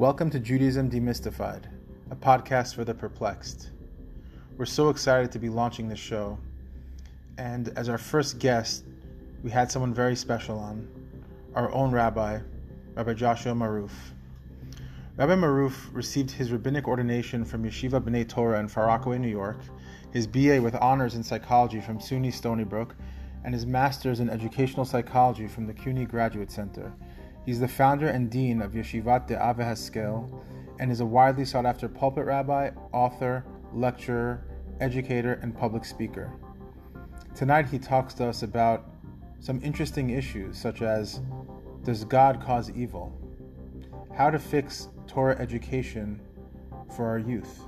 Welcome to Judaism Demystified, a podcast for the perplexed. We're so excited to be launching this show. And as our first guest, we had someone very special on, our own rabbi, Rabbi Joshua Maroof. Rabbi Maroof received his rabbinic ordination from Yeshiva B'nai Torah in Far Rockaway, New York, his BA with honors in psychology from SUNY Stony Brook, and his master's in educational psychology from the CUNY Graduate Center He's the founder and dean of Yeshivat De'ah V'Haskel and is a widely sought after pulpit rabbi, author, lecturer, educator, and public speaker. Tonight he talks to us about some interesting issues such as Does God cause evil? How to fix Torah education for our youth?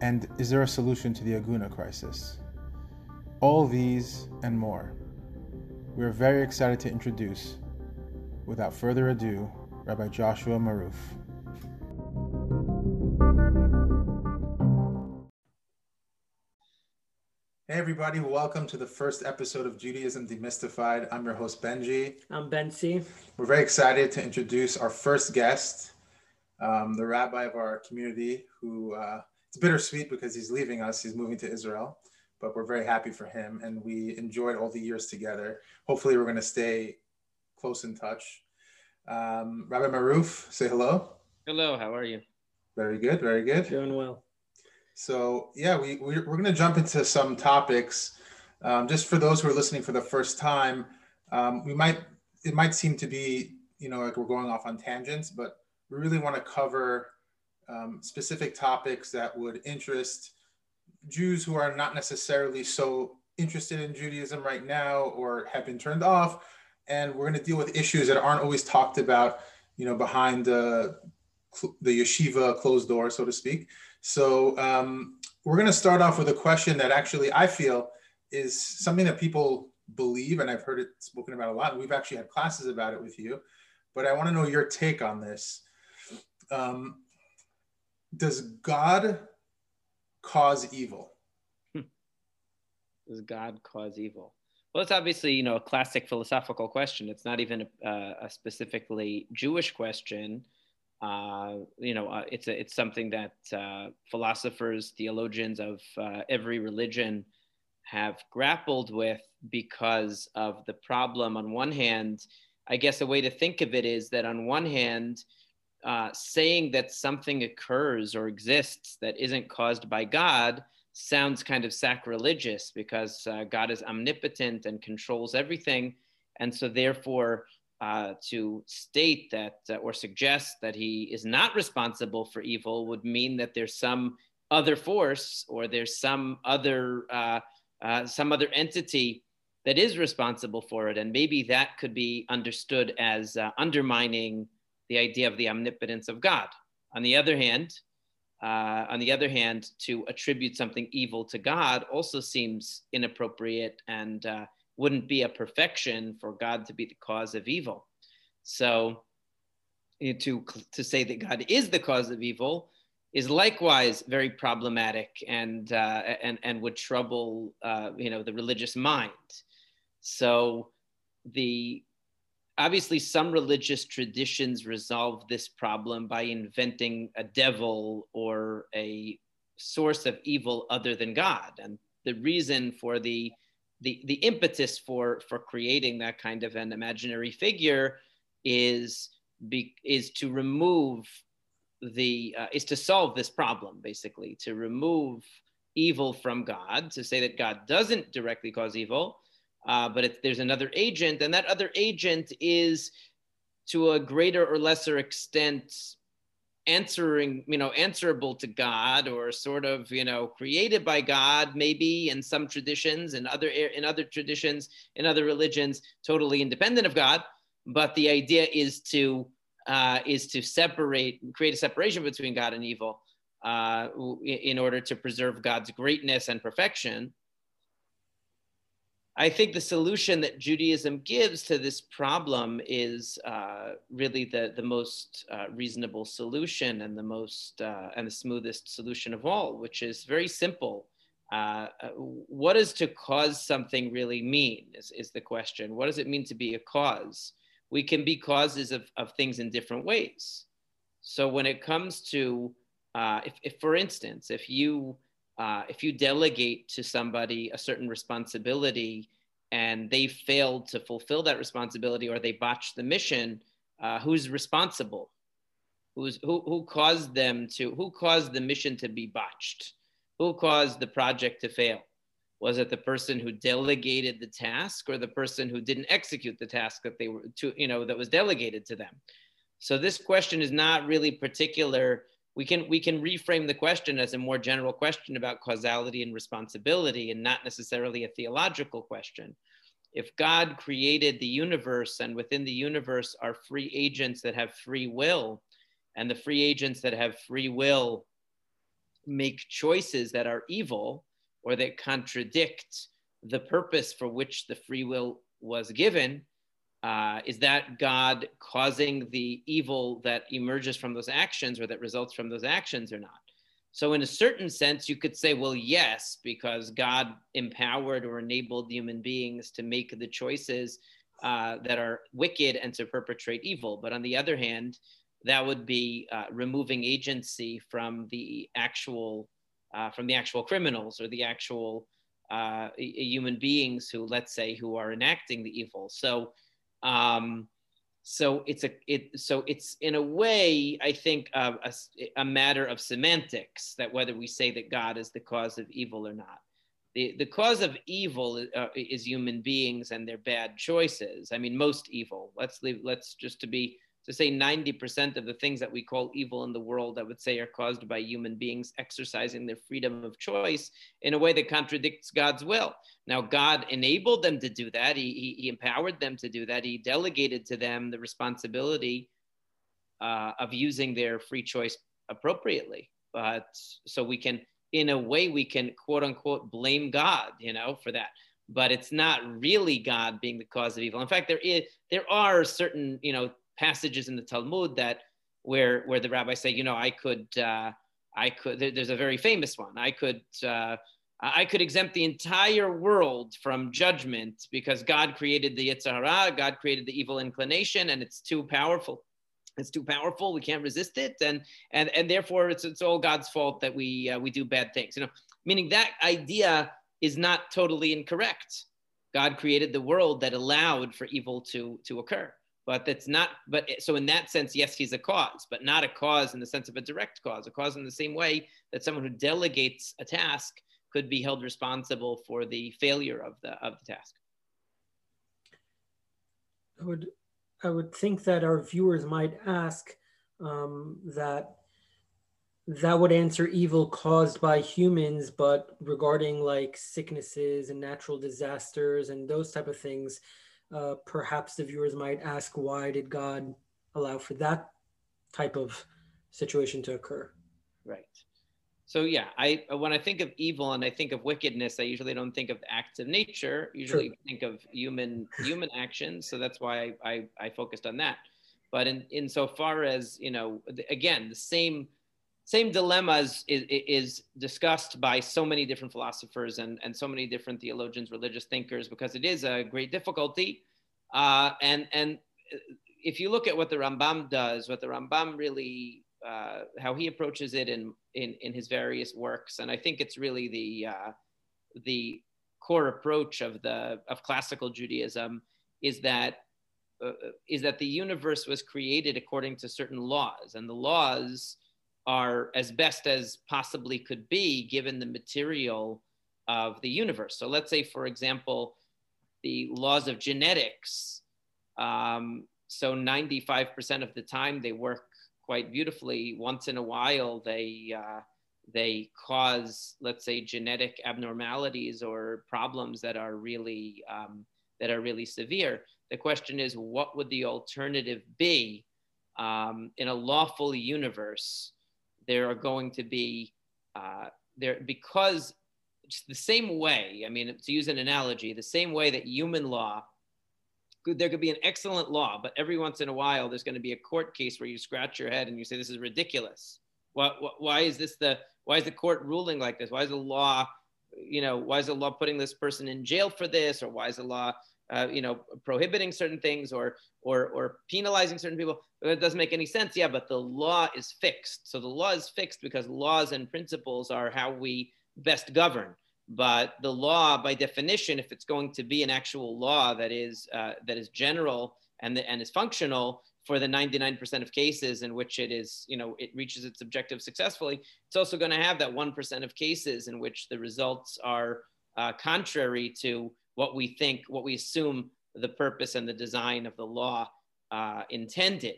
And is there a solution to the Agunah crisis? All these and more. We are very excited to introduce Without further ado, Rabbi Joshua Maroof. Hey, everybody, welcome to the first episode of Judaism Demystified. I'm your host, Benji. I'm Bensi. We're very excited to introduce our first guest, um, the rabbi of our community, who uh, it's bittersweet because he's leaving us, he's moving to Israel, but we're very happy for him and we enjoyed all the years together. Hopefully, we're going to stay close in touch. Um, Rabbi Maroof, say hello. Hello, how are you? Very good, very good. Doing well. So, yeah, we, we, are going to jump into some topics. Um, just for those who are listening for the first time, um, we might, it might seem to be, you know, like we're going off on tangents, but we really want to cover um, specific topics that would interest Jews who are not necessarily so interested in Judaism right now or have been turned off and we're going to deal with issues that aren't always talked about, you know, behind the the yeshiva closed door, so to speak. So um, we're going to start off with a question that actually I feel is something that people believe, and I've heard it spoken about a lot. We've actually had classes about it with you, but I want to know your take on this. Um, does God cause evil? Does God cause evil? Well, it's obviously you know a classic philosophical question. It's not even a, a specifically Jewish question. Uh, you know, uh, it's a, it's something that uh, philosophers, theologians of uh, every religion have grappled with because of the problem. On one hand, I guess a way to think of it is that on one hand, uh, saying that something occurs or exists that isn't caused by God sounds kind of sacrilegious because uh, God is omnipotent and controls everything. And so, therefore, uh, to state that uh, or suggest that he is not responsible for evil would mean that there's some other force or there's some other uh, uh, some other entity that is responsible for it, and maybe that could be understood as uh, undermining the idea of the omnipotence of God. On the other hand, uh, on the other hand, to attribute something evil to God also seems inappropriate and uh, wouldn't be a perfection for God to be the cause of evil. So, you know, to to say that God is the cause of evil is likewise very problematic and uh, and and would trouble uh, you know the religious mind. So, the obviously some religious traditions resolve this problem by inventing a devil or a source of evil other than god. And the reason for the the, the impetus for for creating that kind of an imaginary figure is be, is to remove the uh, is to solve this problem basically to remove evil from god to say that god doesn't directly cause evil uh, but there's another agent, and that other agent is to a greater or lesser extent answering, you know, answerable to God or sort of, you know, created by God, maybe in some traditions, in other in other traditions, in other religions, totally independent of God. But the idea is to uh, is to separate, create a separation between God and evil uh, in order to preserve God's greatness and perfection. I think the solution that Judaism gives to this problem is uh, really the, the most uh, reasonable solution and the most uh, and the smoothest solution of all, which is very simple. Uh, uh, what does to cause something really mean? Is, is the question. What does it mean to be a cause? We can be causes of, of things in different ways. So when it comes to, uh, if, if, for instance, if you uh, if you delegate to somebody a certain responsibility and they failed to fulfill that responsibility or they botched the mission, uh, who's responsible? Who's, who, who caused them to, who caused the mission to be botched? Who caused the project to fail? Was it the person who delegated the task or the person who didn't execute the task that they were to, you know, that was delegated to them? So this question is not really particular we can we can reframe the question as a more general question about causality and responsibility and not necessarily a theological question. If god created the universe and within the universe are free agents that have free will and the free agents that have free will make choices that are evil or that contradict the purpose for which the free will was given uh, is that God causing the evil that emerges from those actions or that results from those actions or not? So, in a certain sense, you could say, well, yes, because God empowered or enabled human beings to make the choices uh, that are wicked and to perpetrate evil. But on the other hand, that would be uh, removing agency from the actual uh, from the actual criminals or the actual uh, human beings who, let's say, who are enacting the evil. So um, so it's a it so it's in a way I think a, a matter of semantics that whether we say that God is the cause of evil or not. The, the cause of evil uh, is human beings and their bad choices. I mean, most evil. Let's leave. Let's just to be to say 90% of the things that we call evil in the world, I would say, are caused by human beings exercising their freedom of choice in a way that contradicts God's will. Now, God enabled them to do that. He, he, he empowered them to do that. He delegated to them the responsibility uh, of using their free choice appropriately. But so we can, in a way, we can quote unquote blame God, you know, for that but it's not really God being the cause of evil. In fact, there is there are certain you know passages in the Talmud that where where the rabbis say, you know, I could uh, I could. There's a very famous one. I could. Uh, I could exempt the entire world from judgment because God created the Yetzer Hara, God created the evil inclination, and it's too powerful. It's too powerful. We can't resist it, and and and therefore it's it's all God's fault that we uh, we do bad things. You know, meaning that idea is not totally incorrect. God created the world that allowed for evil to to occur but that's not but so in that sense yes he's a cause but not a cause in the sense of a direct cause a cause in the same way that someone who delegates a task could be held responsible for the failure of the of the task. I would i would think that our viewers might ask um, that that would answer evil caused by humans but regarding like sicknesses and natural disasters and those type of things uh, perhaps the viewers might ask, why did God allow for that type of situation to occur? Right. So yeah, I when I think of evil and I think of wickedness, I usually don't think of acts of nature. Usually True. think of human human actions. So that's why I, I, I focused on that. But in insofar as you know, again, the same same dilemmas is, is, discussed by so many different philosophers and, and so many different theologians, religious thinkers, because it is a great difficulty. Uh, and, and if you look at what the Rambam does, what the Rambam really, uh, how he approaches it in, in, in his various works, and I think it's really the, uh, the core approach of, the, of classical Judaism is that, uh, is that the universe was created according to certain laws, and the laws are as best as possibly could be given the material of the universe. So let's say, for example, the laws of genetics. Um, so 95% of the time they work quite beautifully. Once in a while, they uh, they cause, let's say, genetic abnormalities or problems that are really um, that are really severe. The question is, what would the alternative be um, in a lawful universe there are going to be uh, there because the same way i mean to use an analogy the same way that human law there could be an excellent law but every once in a while there's going to be a court case where you scratch your head and you say this is ridiculous. Why, why is this the why is the court ruling like this? Why is the law you know why is the law putting this person in jail for this? Or why is the law uh, you know, prohibiting certain things or, or, or penalizing certain people. It doesn't make any sense. Yeah, but the law is fixed. So the law is fixed because laws and principles are how we best govern. But the law, by definition, if it's going to be an actual law that is uh, that is general and the, and is functional for the 99% of cases in which it is, you know, it reaches its objective successfully, it's also going to have that 1% of cases in which the results are uh, contrary to what we think, what we assume the purpose and the design of the law uh, intended.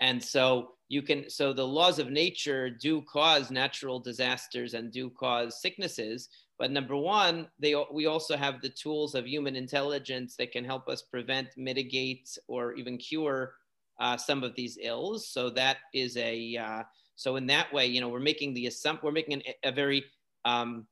And so you can, so the laws of nature do cause natural disasters and do cause sicknesses. But number one, they, we also have the tools of human intelligence that can help us prevent, mitigate, or even cure uh, some of these ills. So that is a, uh, so in that way, you know, we're making the assumption, we're making an, a very um,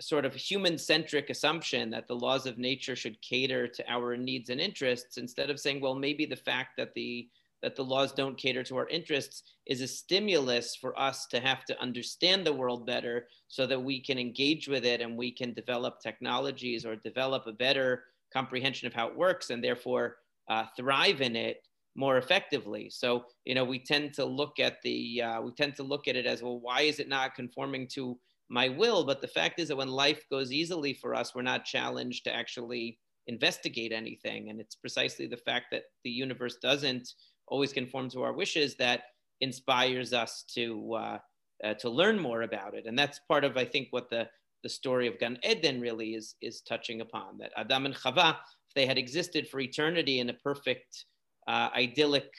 sort of human centric assumption that the laws of nature should cater to our needs and interests instead of saying well maybe the fact that the that the laws don't cater to our interests is a stimulus for us to have to understand the world better so that we can engage with it and we can develop technologies or develop a better comprehension of how it works and therefore uh, thrive in it more effectively. So you know we tend to look at the uh, we tend to look at it as well why is it not conforming to my will. But the fact is that when life goes easily for us, we're not challenged to actually investigate anything. And it's precisely the fact that the universe doesn't always conform to our wishes that inspires us to uh, uh, to learn more about it. And that's part of, I think, what the the story of Gan Eden really is is touching upon. That Adam and Chava, if they had existed for eternity in a perfect, uh, idyllic,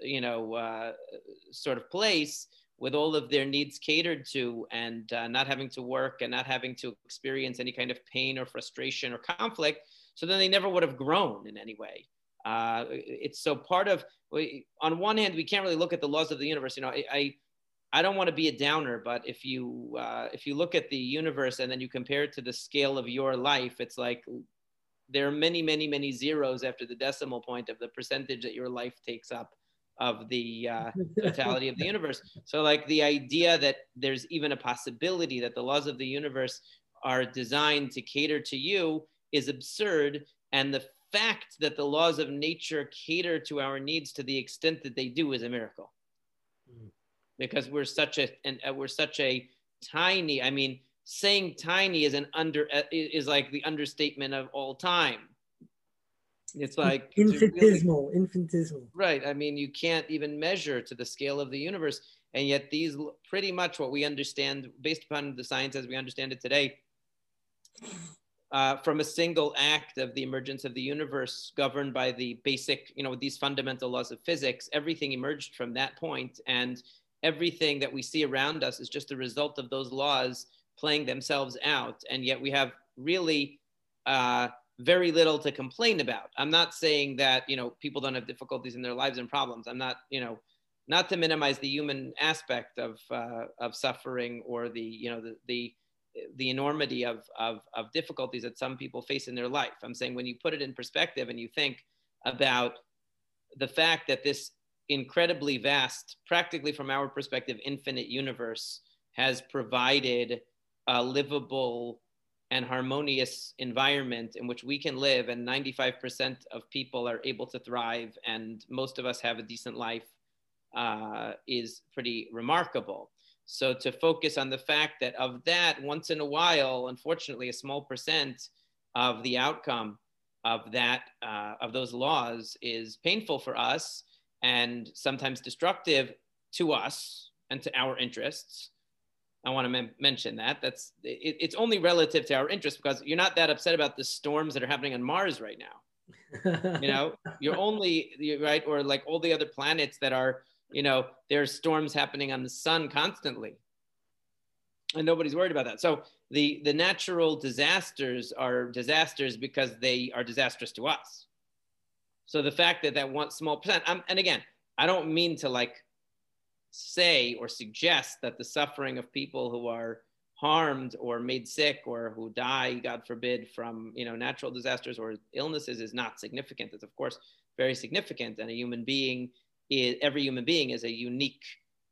you know, uh, sort of place, with all of their needs catered to and uh, not having to work and not having to experience any kind of pain or frustration or conflict. So then they never would have grown in any way. Uh, it's so part of, on one hand, we can't really look at the laws of the universe. You know, I, I, I don't want to be a downer, but if you, uh, if you look at the universe and then you compare it to the scale of your life, it's like there are many, many, many zeros after the decimal point of the percentage that your life takes up of the uh, totality of the universe. So, like the idea that there's even a possibility that the laws of the universe are designed to cater to you is absurd. And the fact that the laws of nature cater to our needs to the extent that they do is a miracle. Mm. Because we're such a and uh, we're such a tiny. I mean, saying tiny is an under uh, is like the understatement of all time it's like infinitesimal, really, infinitesimal. Right. I mean, you can't even measure to the scale of the universe. And yet, these pretty much what we understand, based upon the science as we understand it today, uh, from a single act of the emergence of the universe governed by the basic, you know, these fundamental laws of physics, everything emerged from that point, And everything that we see around us is just a result of those laws playing themselves out. And yet, we have really. Uh, very little to complain about. I'm not saying that, you know, people don't have difficulties in their lives and problems. I'm not, you know, not to minimize the human aspect of, uh, of suffering or the, you know, the, the, the enormity of, of, of difficulties that some people face in their life. I'm saying when you put it in perspective and you think about the fact that this incredibly vast, practically from our perspective, infinite universe has provided a livable and harmonious environment in which we can live and 95% of people are able to thrive and most of us have a decent life uh, is pretty remarkable. So to focus on the fact that of that once in a while unfortunately a small percent of the outcome of that uh, of those laws is painful for us and sometimes destructive to us and to our interests I want to mention that. That's it, it's only relative to our interest because you're not that upset about the storms that are happening on Mars right now. you know, you're only you're right, or like all the other planets that are, you know, there's storms happening on the sun constantly, and nobody's worried about that. So the the natural disasters are disasters because they are disastrous to us. So the fact that that one small percent, I'm, and again, I don't mean to like say or suggest that the suffering of people who are harmed or made sick or who die, God forbid, from you know natural disasters or illnesses is not significant. It's of course very significant, and a human being is every human being is a unique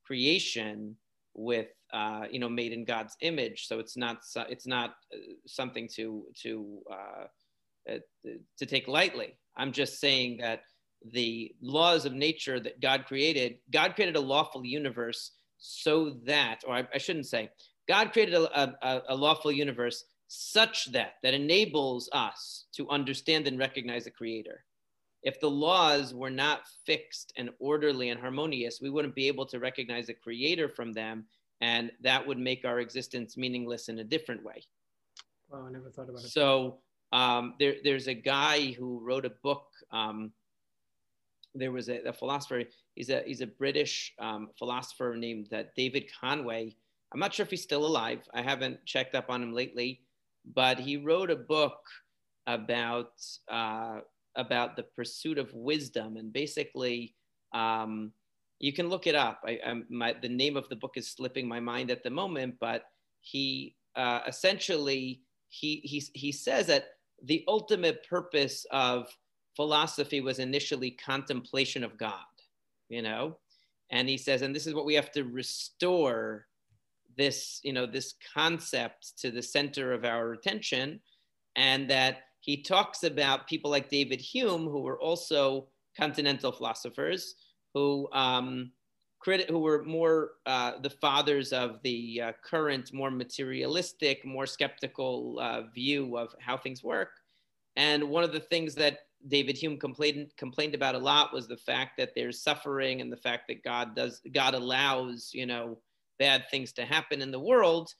creation with uh, you know made in God's image. So it's not it's not uh, something to to uh, uh, to take lightly. I'm just saying that the laws of nature that God created, God created a lawful universe so that, or I, I shouldn't say, God created a, a, a lawful universe such that that enables us to understand and recognize the creator. If the laws were not fixed and orderly and harmonious we wouldn't be able to recognize the creator from them and that would make our existence meaningless in a different way. Wow i never thought about it. So um, there, there's a guy who wrote a book um, there was a, a, philosopher he's a he's a british um, philosopher named uh, david conway. I'm not sure if he's still alive. I haven't checked up on him lately but he wrote a book about uh, about the pursuit of wisdom, and basically, um, you can look it up. I, I, my, the name of the book is slipping my mind at the moment, but he uh, essentially he, he he says that the ultimate purpose of philosophy was initially contemplation of God, you know, and he says, and this is what we have to restore this you know this concept to the center of our attention and that he talks about people like david hume who were also continental philosophers who um, credit who were more uh, the fathers of the uh, current more materialistic more skeptical uh, view of how things work. And one of the things that david hume complained complained about a lot was the fact that there's suffering and the fact that god does god allows you know bad things to happen in the world.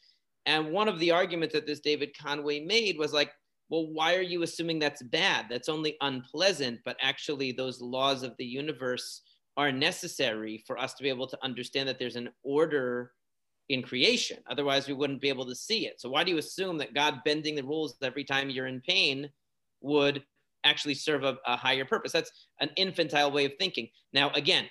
And one of the arguments that this David Conway made was like, well, why are you assuming that's bad? That's only unpleasant, but actually, those laws of the universe are necessary for us to be able to understand that there's an order in creation. Otherwise, we wouldn't be able to see it. So, why do you assume that God bending the rules every time you're in pain would actually serve a, a higher purpose? That's an infantile way of thinking. Now, again,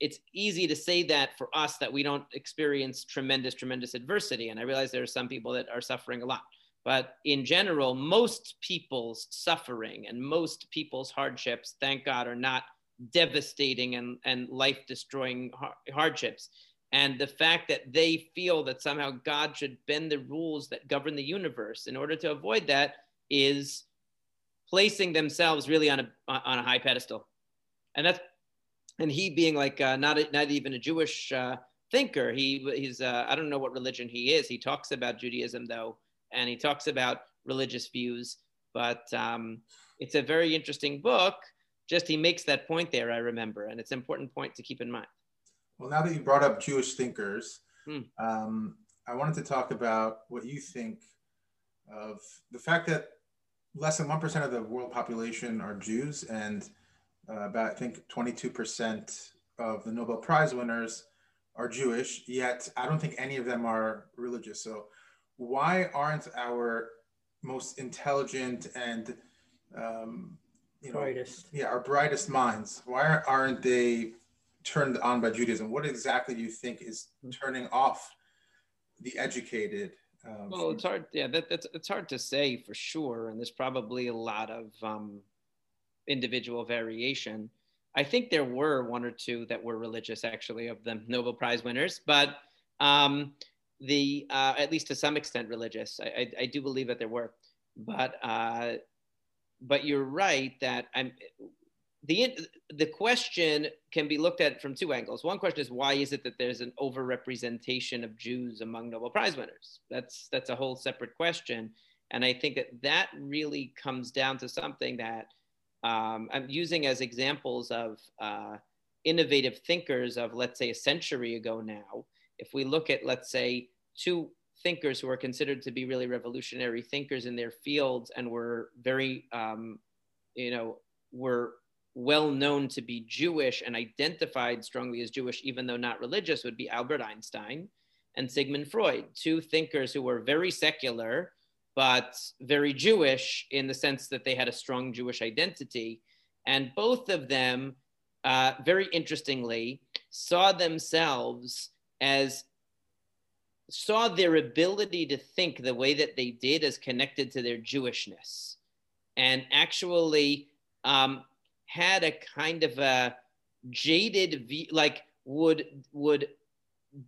it's easy to say that for us that we don't experience tremendous, tremendous adversity. And I realize there are some people that are suffering a lot. But in general, most people's suffering and most people's hardships, thank God, are not devastating and, and life destroying hardships. And the fact that they feel that somehow God should bend the rules that govern the universe in order to avoid that is placing themselves really on a, on a high pedestal. And that's and he being like uh, not a, not even a Jewish uh, thinker, he he's uh, I don't know what religion he is. He talks about Judaism though, and he talks about religious views. But um, it's a very interesting book. Just he makes that point there. I remember, and it's an important point to keep in mind. Well, now that you brought up Jewish thinkers, hmm. um, I wanted to talk about what you think of the fact that less than one percent of the world population are Jews, and uh, about I think 22% of the Nobel Prize winners are Jewish, yet I don't think any of them are religious. So why aren't our most intelligent and um, you know, brightest. yeah, our brightest minds, why aren't they turned on by Judaism? What exactly do you think is turning off the educated? Um, well, it's hard. Yeah, that, that's it's hard to say for sure, and there's probably a lot of um, individual variation. I think there were one or two that were religious, actually, of the Nobel Prize winners, but um, the uh, at least to some extent religious. I, I, I, do believe that there were, but uh, but you're right that I'm the the question can be looked at from two angles. One question is why is it that there's an overrepresentation of Jews among Nobel Prize winners? That's that's a whole separate question, and I think that that really comes down to something that um, I'm using as examples of uh, innovative thinkers of, let's say, a century ago now. If we look at, let's say, two thinkers who are considered to be really revolutionary thinkers in their fields and were very, um, you know, were well known to be Jewish and identified strongly as Jewish, even though not religious, would be Albert Einstein and Sigmund Freud, two thinkers who were very secular but very Jewish in the sense that they had a strong Jewish identity. And both of them, uh, very interestingly, saw themselves as saw their ability to think the way that they did as connected to their Jewishness, and actually um, had a kind of a jaded view, like would would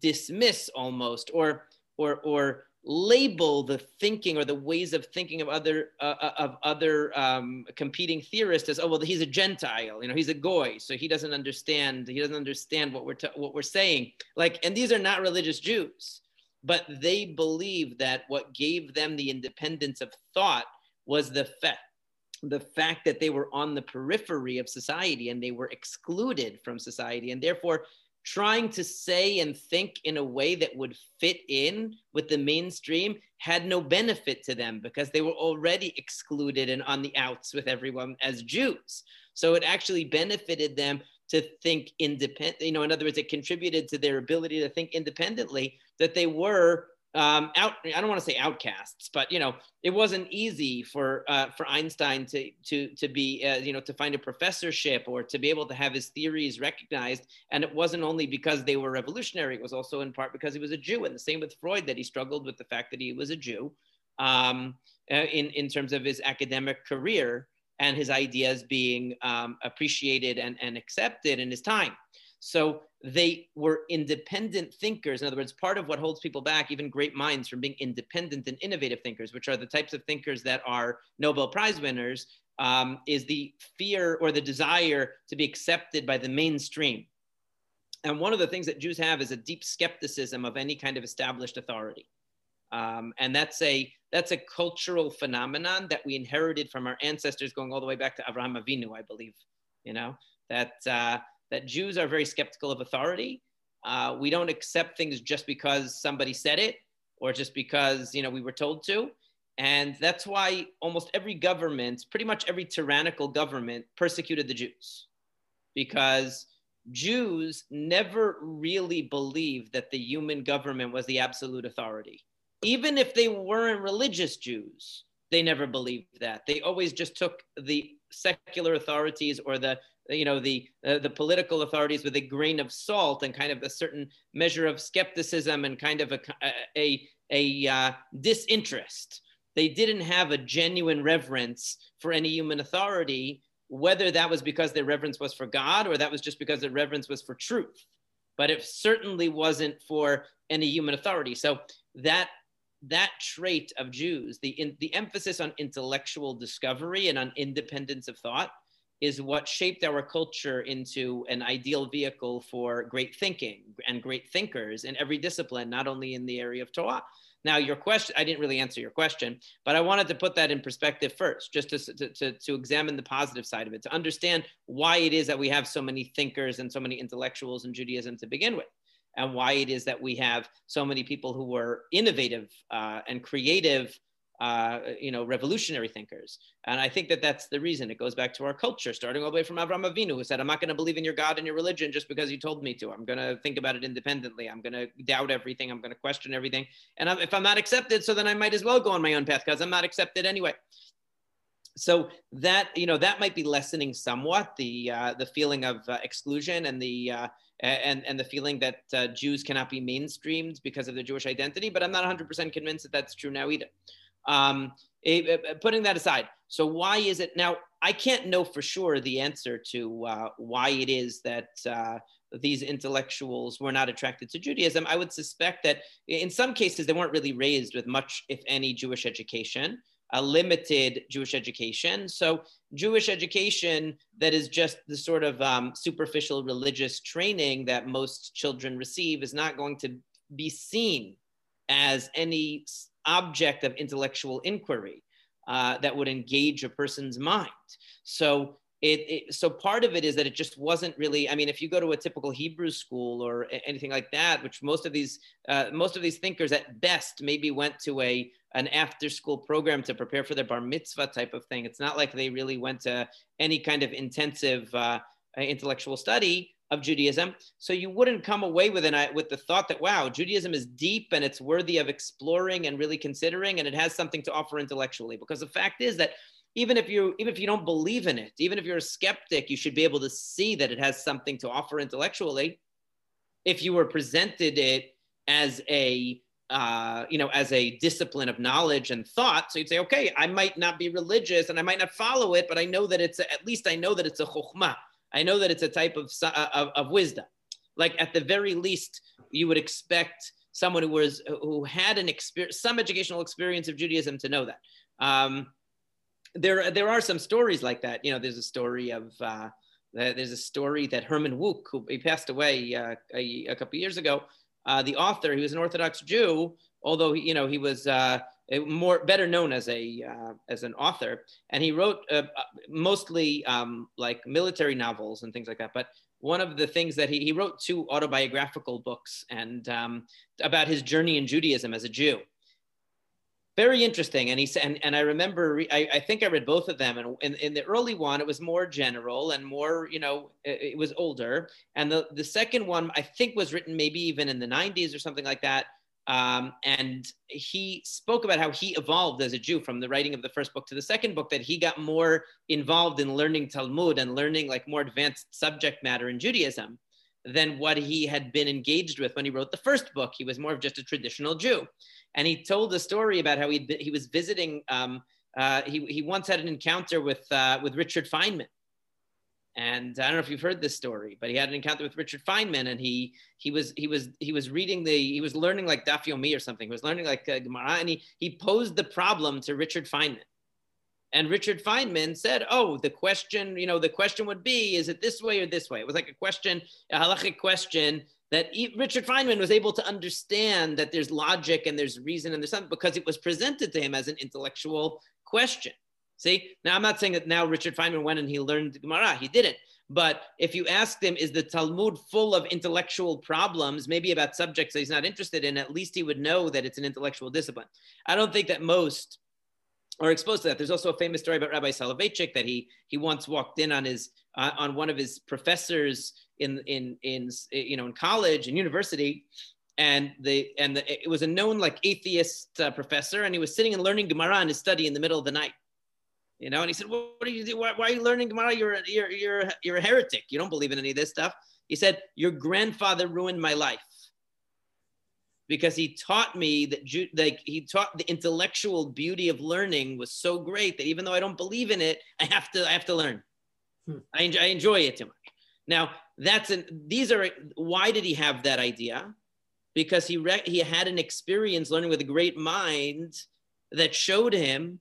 dismiss almost or or or label the thinking or the ways of thinking of other uh, uh, of other um, competing theorists as oh well he's a gentile you know he's a goy so he doesn't understand he doesn't understand what we're t- what we're saying. Like and these are not religious Jews but they believe that what gave them the independence of thought was the fact the fact that they were on the periphery of society and they were excluded from society and therefore trying to say and think in a way that would fit in with the mainstream had no benefit to them because they were already excluded and on the outs with everyone as Jews. So it actually benefited them to think independent, you know, in other words, it contributed to their ability to think independently that they were um, out. I don't want to say outcasts, but you know, it wasn't easy for uh, for Einstein to to to be uh, you know to find a professorship or to be able to have his theories recognized. And it wasn't only because they were revolutionary; it was also in part because he was a Jew. And the same with Freud, that he struggled with the fact that he was a Jew um, uh, in in terms of his academic career and his ideas being um, appreciated and, and accepted in his time. So they were independent thinkers. In other words, part of what holds people back, even great minds, from being independent and innovative thinkers, which are the types of thinkers that are Nobel Prize winners, um, is the fear or the desire to be accepted by the mainstream. And one of the things that Jews have is a deep skepticism of any kind of established authority. Um, and that's a that's a cultural phenomenon that we inherited from our ancestors, going all the way back to Avraham Avinu, I believe. You know that uh, that Jews are very skeptical of authority. Uh, we don't accept things just because somebody said it or just because you know we were told to. And that's why almost every government, pretty much every tyrannical government, persecuted the Jews because Jews never really believed that the human government was the absolute authority. Even if they weren't religious Jews, they never believed that. They always just took the secular authorities or the you know the uh, the political authorities with a grain of salt and kind of a certain measure of skepticism and kind of a a a, uh, disinterest. They didn't have a genuine reverence for any human authority, whether that was because their reverence was for God or that was just because their reverence was for truth. But it certainly wasn't for any human authority. So that that trait of Jews, the in, the emphasis on intellectual discovery and on independence of thought, is what shaped our culture into an ideal vehicle for great thinking and great thinkers in every discipline, not only in the area of Torah. Now, your question, I didn't really answer your question, but I wanted to put that in perspective first, just to, to, to, examine the positive side of it, to understand why it is that we have so many thinkers and so many intellectuals in Judaism to begin with, and why it is that we have so many people who were innovative uh, and creative uh, you know, revolutionary thinkers. And I think that that's the reason. It goes back to our culture, starting all the way from Avram Avinu, who said, I'm not going to believe in your God and your religion just because you told me to. I'm going to think about it independently. I'm going to doubt everything. I'm going to question everything. And if I'm not accepted, so then I might as well go on my own path because I'm not accepted anyway. So that you know that might be lessening somewhat the uh, the feeling of uh, exclusion and the uh, and and the feeling that uh, Jews cannot be mainstreamed because of their Jewish identity. But I'm not 100% convinced that that's true now either. Um, putting that aside, so why is it now? I can't know for sure the answer to uh, why it is that uh, these intellectuals were not attracted to Judaism. I would suspect that in some cases they weren't really raised with much, if any, Jewish education. A limited Jewish education. So, Jewish education that is just the sort of um, superficial religious training that most children receive is not going to be seen as any object of intellectual inquiry uh, that would engage a person's mind. So it, it, so part of it is that it just wasn't really i mean if you go to a typical hebrew school or anything like that which most of these uh, most of these thinkers at best maybe went to a an after school program to prepare for their bar mitzvah type of thing it's not like they really went to any kind of intensive uh, intellectual study of Judaism. So you wouldn't come away with an with the thought that wow, Judaism is deep and it's worthy of exploring and really considering, and it has something to offer intellectually. Because the fact is that even if you even if you don't believe in it, even if you're a skeptic, you should be able to see that it has something to offer intellectually. If you were presented it as a uh, you know, as a discipline of knowledge and thought. So you'd say, okay, I might not be religious and I might not follow it, but I know that it's a, at least I know that it's a chokhmah. I know that it's a type of, of, of wisdom. Like at the very least, you would expect someone who was who had an experience, some educational experience of Judaism to know that. Um, there, there are some stories like that. You know, there's a story of uh, there's a story that Herman Wouk, who he passed away uh, a, a, couple years ago, uh, the author, he was an Orthodox Jew, although you know he was uh, more better known as a uh, as an author, and he wrote uh, mostly um, like military novels and things like that. But one of the things that he, he wrote two autobiographical books and um, about his journey in Judaism as a Jew. Very interesting. And he said, and, and I remember, I, I think I read both of them. And in, in the early one, it was more general and more, you know, it, it was older. And the, the second one, I think was written maybe even in the 90s or something like that um, and he spoke about how he evolved as a Jew from the writing of the first book to the second book, that he got more involved in learning Talmud and learning like more advanced subject matter in Judaism than what he had been engaged with when he wrote the first book. He was more of just a traditional Jew. And he told a story about how he he was visiting, um, uh, he, he once had an encounter with, uh, with Richard Feynman and I don't know if you've heard this story, but he had an encounter with Richard Feynman, and he he was he was he was reading the he was learning like Daf Yomi or something. He was learning like uh, Gemara, and he he posed the problem to Richard Feynman, and Richard Feynman said, "Oh, the question you know the question would be is it this way or this way?" It was like a question, a halachic question that Richard Feynman was able to understand that there's logic and there's reason and there's something because it was presented to him as an intellectual question. See, now I'm not saying that now Richard Feynman went and he learned Gemara. He didn't. But if you asked him, is the Talmud full of intellectual problems, maybe about subjects that he's not interested in, at least he would know that it's an intellectual discipline. I don't think that most are exposed to that. There's also a famous story about Rabbi Soloveitchik that he he once walked in on his uh, on one of his professors in in in you know in college and university, and the and the, it was a known like atheist uh, professor, and he was sitting and learning Gemara in his study in the middle of the night you know, and he said, well, what do you? Why, why, are you learning Gemara? You're, you're, you're, you're a heretic. You don't believe in any of this stuff. He said, your grandfather ruined my life because he taught me that like he taught the intellectual beauty of learning was so great that even though I don't believe in it, I have to, I have to learn. Hmm. I, enjoy, I enjoy it too much. Now that's an, these are, why did he have that idea? Because he, re, he had an experience learning with a great mind that showed him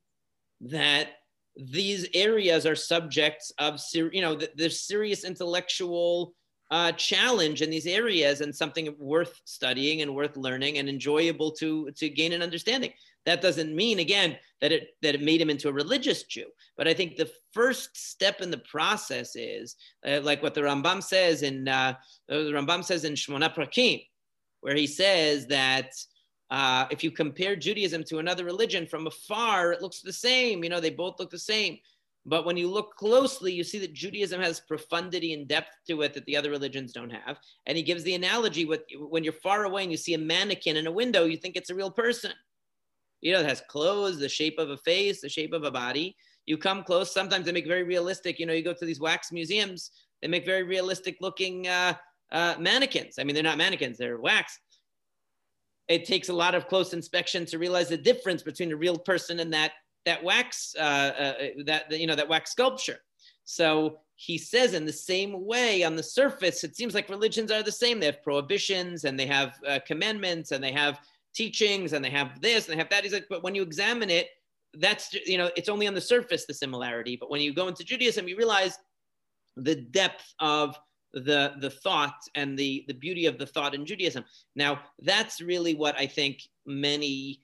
that these areas are subjects of you know there's serious intellectual uh, challenge in these areas and something worth studying and worth learning and enjoyable to to gain an understanding that doesn't mean again that it that it made him into a religious jew but i think the first step in the process is uh, like what the rambam says in uh, the rambam says in shmona prakim where he says that uh, if you compare Judaism to another religion from afar, it looks the same. You know, they both look the same. But when you look closely, you see that Judaism has profundity and depth to it that the other religions don't have. And he gives the analogy with when you're far away and you see a mannequin in a window, you think it's a real person. You know, it has clothes, the shape of a face, the shape of a body. You come close, sometimes they make very realistic. You know, you go to these wax museums, they make very realistic looking uh, uh, mannequins. I mean, they're not mannequins, they're wax it takes a lot of close inspection to realize the difference between a real person and that that wax uh, uh, that you know that wax sculpture. So he says in the same way on the surface, it seems like religions are the same. They have prohibitions and they have uh, commandments and they have teachings and they have this and they have that. He's like, but when you examine it, that's you know it's only on the surface the similarity. But when you go into Judaism, you realize the depth of the the thought and the the beauty of the thought in Judaism. Now that's really what I think many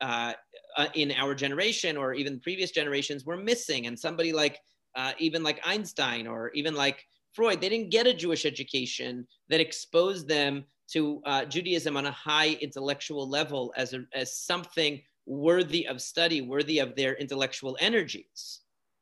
uh, uh, in our generation or even previous generations were missing. And somebody like uh, even like Einstein or even like Freud, they didn't get a Jewish education that exposed them to uh, Judaism on a high intellectual level as a, as something worthy of study, worthy of their intellectual energies.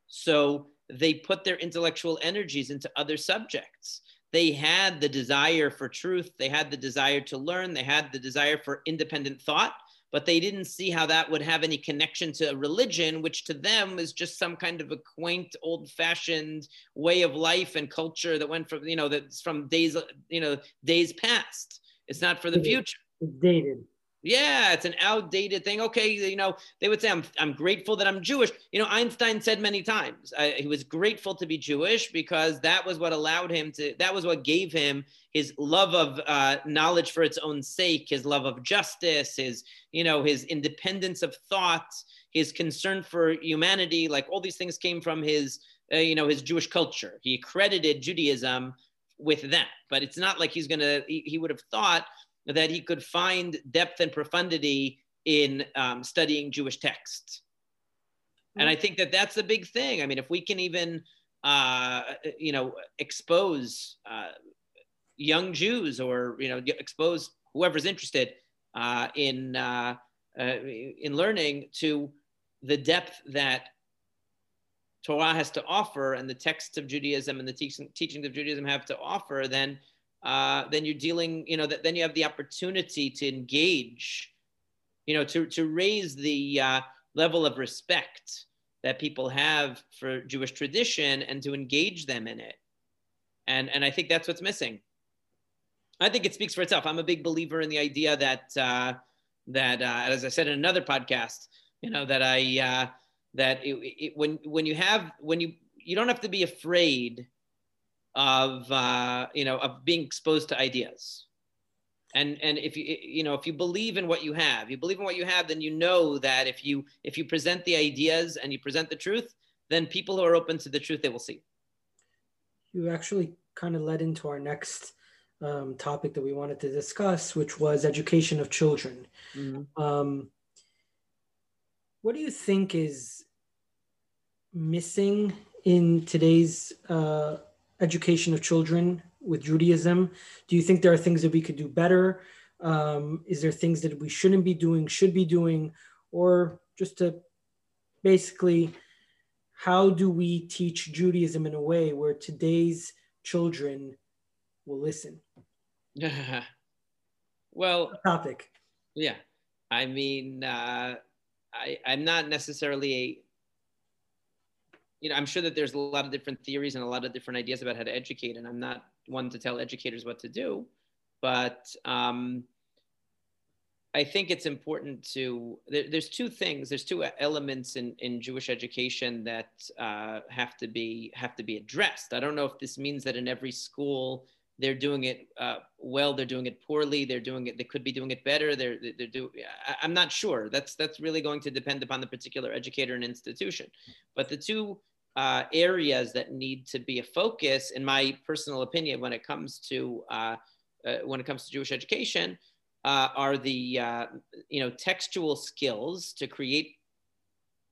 So they put their intellectual energies into other subjects. They had the desire for truth, they had the desire to learn, they had the desire for independent thought, but they didn't see how that would have any connection to a religion, which to them is just some kind of a quaint, old-fashioned way of life and culture that went from, you know, that's from days, you know, days past. It's not for the future. It's dated. Yeah, it's an outdated thing. Okay, you know, they would say, I'm, I'm grateful that I'm Jewish. You know, Einstein said many times uh, he was grateful to be Jewish because that was what allowed him to, that was what gave him his love of uh, knowledge for its own sake, his love of justice, his, you know, his independence of thought, his concern for humanity. Like all these things came from his, uh, you know, his Jewish culture. He accredited Judaism with that, but it's not like he's going to, he, he would have thought that he could find depth and profundity in um, studying Jewish texts. And I think that that's the big thing. I mean, if we can even, uh, you know, expose uh, young Jews or, you know, expose whoever's interested uh, in, uh, uh, in learning to the depth that Torah has to offer and the texts of Judaism and the teachings of Judaism have to offer, then uh, then you're dealing, you know, that then you have the opportunity to engage, you know, to, to raise the uh, level of respect that people have for Jewish tradition and to engage them in it. And, and I think that's what's missing. I think it speaks for itself. I'm a big believer in the idea that, uh, that uh, as I said in another podcast, you know, that I, uh, that it, it, when, when you have, when you, you don't have to be afraid of uh, you know of being exposed to ideas. And and if you you know if you believe in what you have you believe in what you have then you know that if you if you present the ideas and you present the truth then people who are open to the truth they will see. You actually kind of led into our next um, topic that we wanted to discuss which was education of children. Mm-hmm. um, what do you think is missing in today's uh, education of children with Judaism? Do you think there are things that we could do better? Um, is there things that we shouldn't be doing, should be doing, or just to basically, how do we teach Judaism in a way where today's children will listen? well, topic. Yeah, I mean, uh, I, I'm not necessarily a you know, I'm sure that there's a lot of different theories and a lot of different ideas about how to educate, and I'm not one to tell educators what to do, but um, I think it's important to. There, there's two things. There's two elements in, in Jewish education that uh, have to be have to be addressed. I don't know if this means that in every school they're doing it uh, well, they're doing it poorly, they're doing it. They could be doing it better. They're they're doing. I'm not sure. That's that's really going to depend upon the particular educator and institution. But the two uh, areas that need to be a focus, in my personal opinion, when it comes to uh, uh, when it comes to Jewish education, uh, are the uh, you know textual skills to create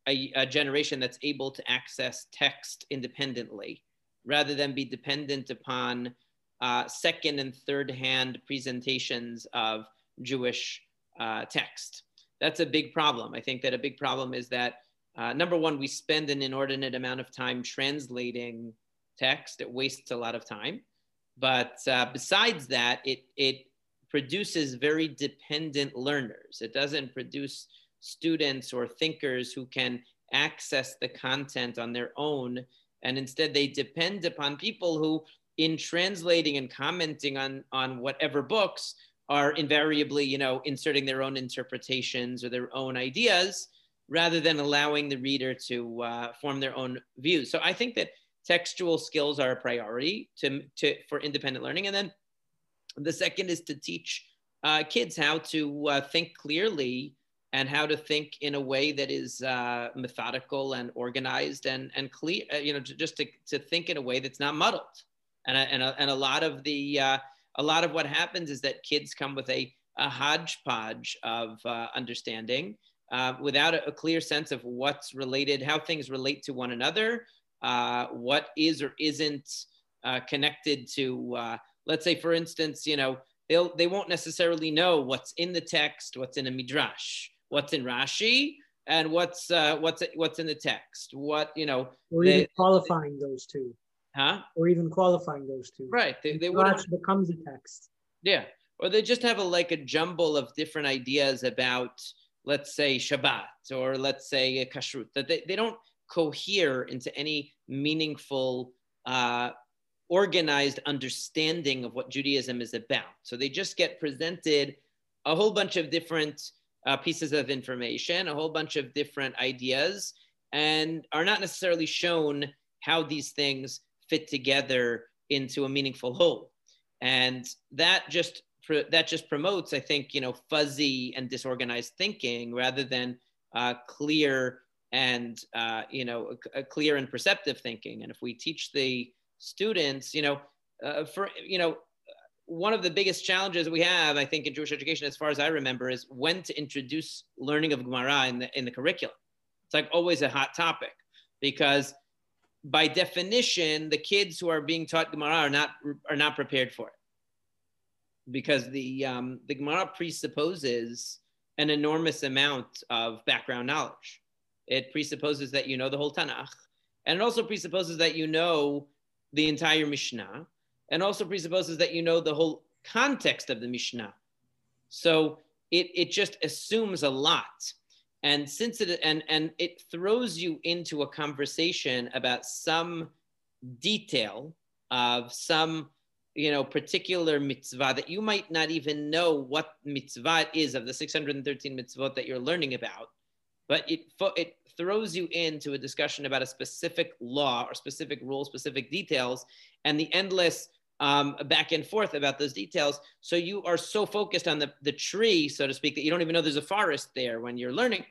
a, a, generation that's able to access text independently, rather than be dependent upon uh, second and third hand presentations of Jewish text. That's a big problem. I think that a big problem is that uh, number one, we spend an inordinate amount of time translating text. It wastes a lot of time. But uh, besides that, it, it produces very dependent learners. It doesn't produce students or thinkers who can access the content on their own. And instead, they depend upon people who, in translating and commenting on, on whatever books, are invariably, you know, inserting their own interpretations or their own ideas rather than allowing the reader to uh, form their own views. So I think that textual skills are a priority to, to, for independent learning. And then the second is to teach uh, kids how to uh, think clearly and how to think in a way that is uh, methodical and organized and, and clear, uh, you know, just to, to think in a way that's not muddled. And, and, a, and a lot of the, uh, a lot of what happens is that kids come with a, a hodgepodge of understanding uh, without a, a, clear sense of what's related, how things relate to one another, uh, what is or isn't uh, connected to, uh, let's say, for instance, you know, they'll, they won't necessarily know what's in the text, what's in a midrash, what's in Rashi, and what's uh, what's what's in the text. What you know, or even they, qualifying those two, huh? Or even qualifying those two. Right. They, they would becomes a text. Yeah. Or they just have a like a jumble of different ideas about let's say Shabbat or let's say a kashrut, that they, they don't cohere into any meaningful, uh, organized understanding of what Judaism is about. So they just get presented a whole bunch of different uh, pieces of information, a whole bunch of different ideas, and are not necessarily shown how these things fit together into a meaningful whole. And that just that just promotes, I think, you know, fuzzy and disorganized thinking rather than uh, clear and uh, you know a, a, clear and perceptive thinking. And if we teach the students, you know, uh, for you know, one of the biggest challenges we have, I think, in Jewish education, as far as I remember, is when to introduce learning of Gemara in the in the curriculum. It's like always a hot topic because by definition, the kids who are being taught Gemara are not are not prepared for it because the um, the Gemara presupposes an enormous amount of background knowledge. It presupposes that you know the whole Tanakh, and it also presupposes that you know the entire Mishnah, and also presupposes that you know the whole context of the Mishnah. So it, it just assumes a lot. And since it and and it throws you into a conversation about some detail of some you know particular mitzvah that you might not even know what mitzvah is of the 613 mitzvot that you're learning about but it it throws you into a discussion about a specific law or specific rule specific details and the endless um, back and forth about those details. So you are so focused on the, the tree so to speak that you don't even know there's a forest there when you're learning.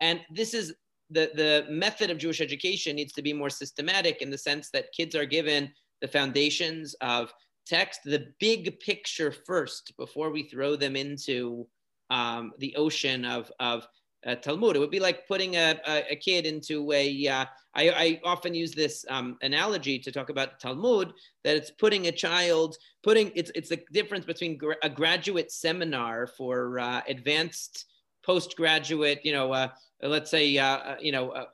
And this is the, the method of jewish education needs to be more systematic in the sense that kids are given the foundations of text the big picture first before we throw them into um, the ocean of, of uh, Talmud. It would be like putting a, a, a kid into a. Uh, I, I often use this um, analogy to talk about Talmud, that it's putting a child, putting, it's, it's the difference between gra- a graduate seminar for uh, advanced postgraduate, you know, uh, let's say, uh, uh, you know,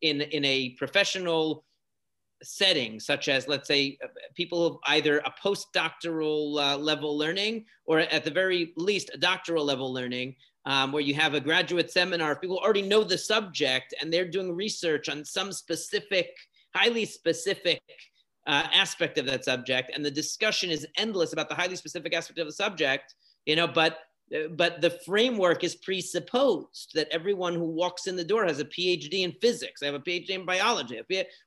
in, in a professional setting, such as, let's say, people people either a postdoctoral uh, level learning or at the very least a doctoral level learning, um, where you have a graduate seminar people already know the subject and they're doing research on some specific, highly specific uh, aspect of that subject. And the discussion is endless about the highly specific aspect of the subject, you know, but but the framework is presupposed that everyone who walks in the door has a phd in physics i have a phd in biology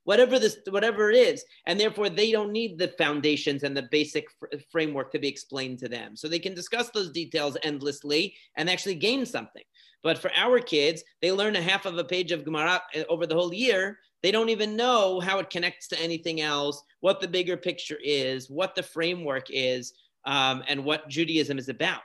whatever this whatever it is and therefore they don't need the foundations and the basic fr- framework to be explained to them. So they can discuss those details endlessly and actually gain something. But for our kids they learn a half of a page of gemara uh, over the whole year. They don't even know how it connects to anything else what the bigger picture is what the framework is um, and what judaism is about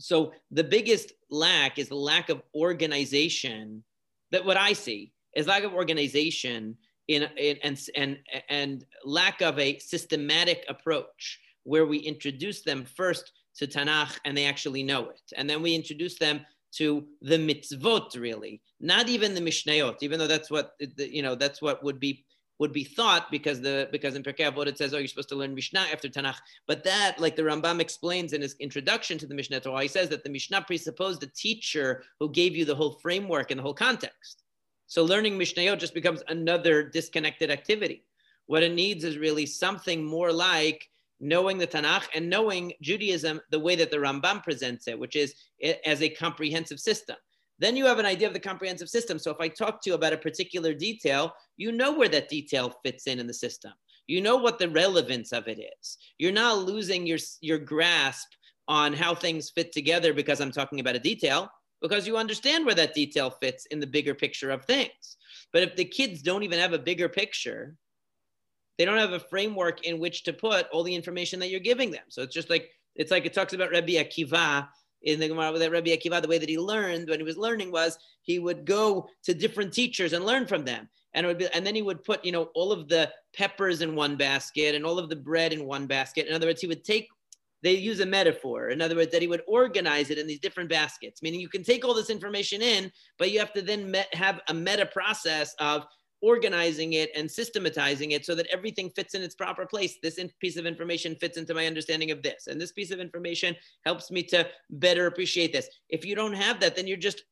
so the biggest lack is the lack of organization. That what I see is lack of organization in, in and and and lack of a systematic approach where we introduce them first to Tanakh and they actually know it, and then we introduce them to the mitzvot really, not even the mishnayot, even though that's what you know that's what would be would be thought because the because in Pirkei Avot it says, oh, you're supposed to learn Mishnah after Tanakh. But that, like the Rambam explains in his introduction to the Mishneh Torah, he says that the Mishnah presupposed a teacher who gave you the whole framework and the whole context. So learning Mishnayot just becomes another disconnected activity. What it needs is really something more like knowing the Tanakh and knowing Judaism the way that the Rambam presents it, which is eh, as a comprehensive system. Then you have an idea of the comprehensive system. So if I talk to you about a particular detail, you know where that detail fits in in the system. You know what the relevance of it is. You're not losing your, your grasp on how things fit together because I'm talking about a detail, because you understand where that detail fits in the bigger picture of things. But if the kids don't even have a bigger picture, they don't have a framework in which to put all the information that you're giving them. So it's just like it's like it talks about Rabbi Akiva in the Gemara that Rabbi Akiva, the way that he learned when he was learning was he would go to different teachers and learn from them. And be, and then he would put, you know, all of the peppers in one basket and all of the bread in one basket. In other words, he would take, they use a metaphor. In other words, that he would organize it in these different baskets, meaning you can take all this information in, but you have to then met, have a meta process of organizing it and systematizing it so that everything fits in its proper place. This piece of information fits into my understanding of this, and this piece of information helps me to better appreciate this. If you don't have that, then you're just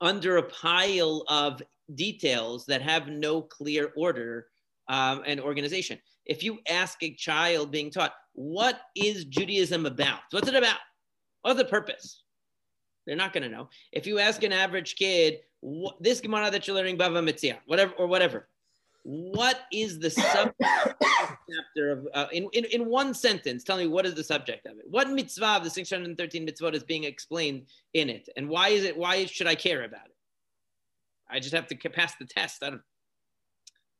under a pile of details that have no clear order um, and organization. If you ask a child being taught, what is Judaism about? What's it about? What's the purpose? They're not going to know. If you ask an average kid, what, this Gemara that you're learning, Bava Metzia, whatever, or whatever, what is the subject chapter of, uh, in, in, in one sentence, tell me what is the subject of it? What mitzvah of the 613 mitzvot is being explained in it? And why is it, why should I care about it? I just have to pass the test. I don't,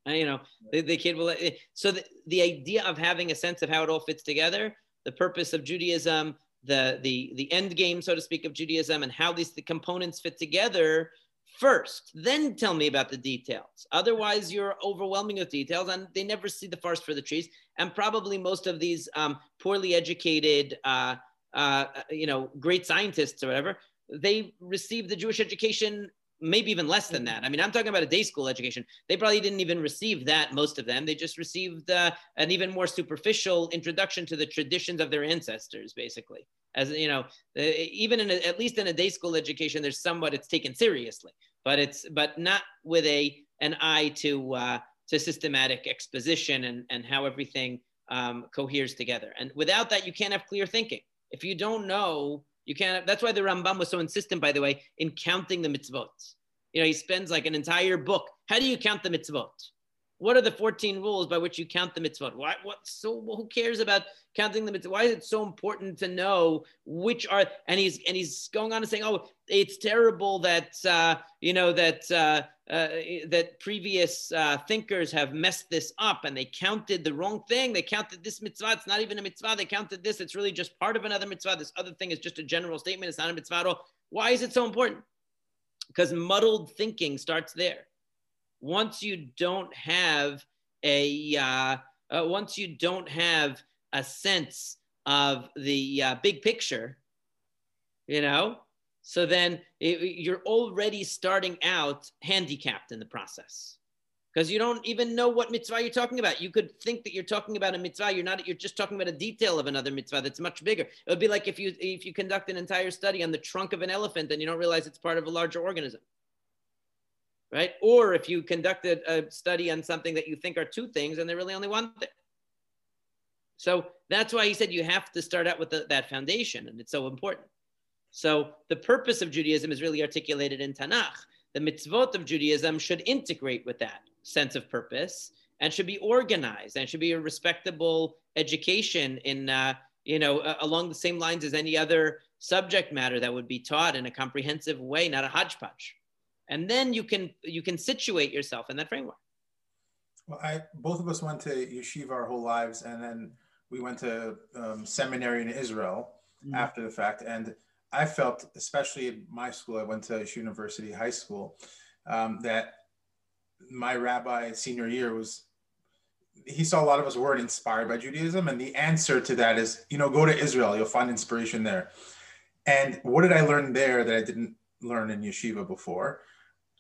and, you know, the, the kid will. Eh, so the, the idea of having a sense of how it all fits together, the purpose of Judaism, the the the end game, so to speak, of Judaism, and how these the components fit together first. Then tell me about the details. Otherwise, you're overwhelming with details, and they never see the forest for the trees. And probably most of these um, poorly educated, uh, uh, you know, great scientists or whatever, they received the Jewish education maybe even less than that. I mean, I'm talking about a day school education. They probably didn't even receive that, most of them. They just received uh, an even more superficial introduction to the traditions of their ancestors, basically. As you know, even in a, at least in a day school education, there's somewhat it's taken seriously, but it's but not with a an eye to uh, to systematic exposition and and how everything um, coheres together. And without that, you can't have clear thinking. If you don't know you can't. That's why the Rambam was so insistent, by the way, in counting the mitzvot. You know, he spends like an entire book. How do you count the mitzvot? What are the 14 rules by which you count the mitzvot? Why, what, so who cares about counting the mitzvot? Why is it so important to know which are, and he's, and he's going on and saying, oh, it's terrible that, uh, you know, that, uh, uh, that previous uh, thinkers have messed this up and they counted the wrong thing. They counted this mitzvah. It's not even a mitzvah. They counted this. It's really just part of another mitzvah. This other thing is just a general statement. It's not a mitzvah at all. Why is it so important? Because muddled thinking starts there once you don't have a uh, uh, once you don't have a sense of the uh, big picture, you know, so then it, you're already starting out handicapped in the process because you don't even know what mitzvah you're talking about. You could think that you're talking about a mitzvah. You're not. You're just talking about a detail of another mitzvah that's much bigger. It would be like if you if you conduct an entire study on the trunk of an elephant and you don't realize it's part of a larger organism right? Or if you conducted a study on something that you think are two things and they're really only one thing. So that's why he said you have to start out with the, that foundation, and it's so important. So the purpose of Judaism is really articulated in Tanakh. The mitzvot of Judaism should integrate with that sense of purpose and should be organized and should be a respectable education in, uh, you know, uh, along the same lines as any other subject matter that would be taught in a comprehensive way, not a hodgepodge and then you can you can situate yourself in that framework. Well i both of us went to yeshiva our whole lives and then we went to um, seminary in israel mm-hmm. after the fact. And i felt especially in my school i went to Yeshiva university high school um, that my rabbi senior year was he saw a lot of us weren't inspired by judaism. And the answer to that is you know go to israel. You'll find inspiration there. And what did i learn there that i didn't learn in yeshiva before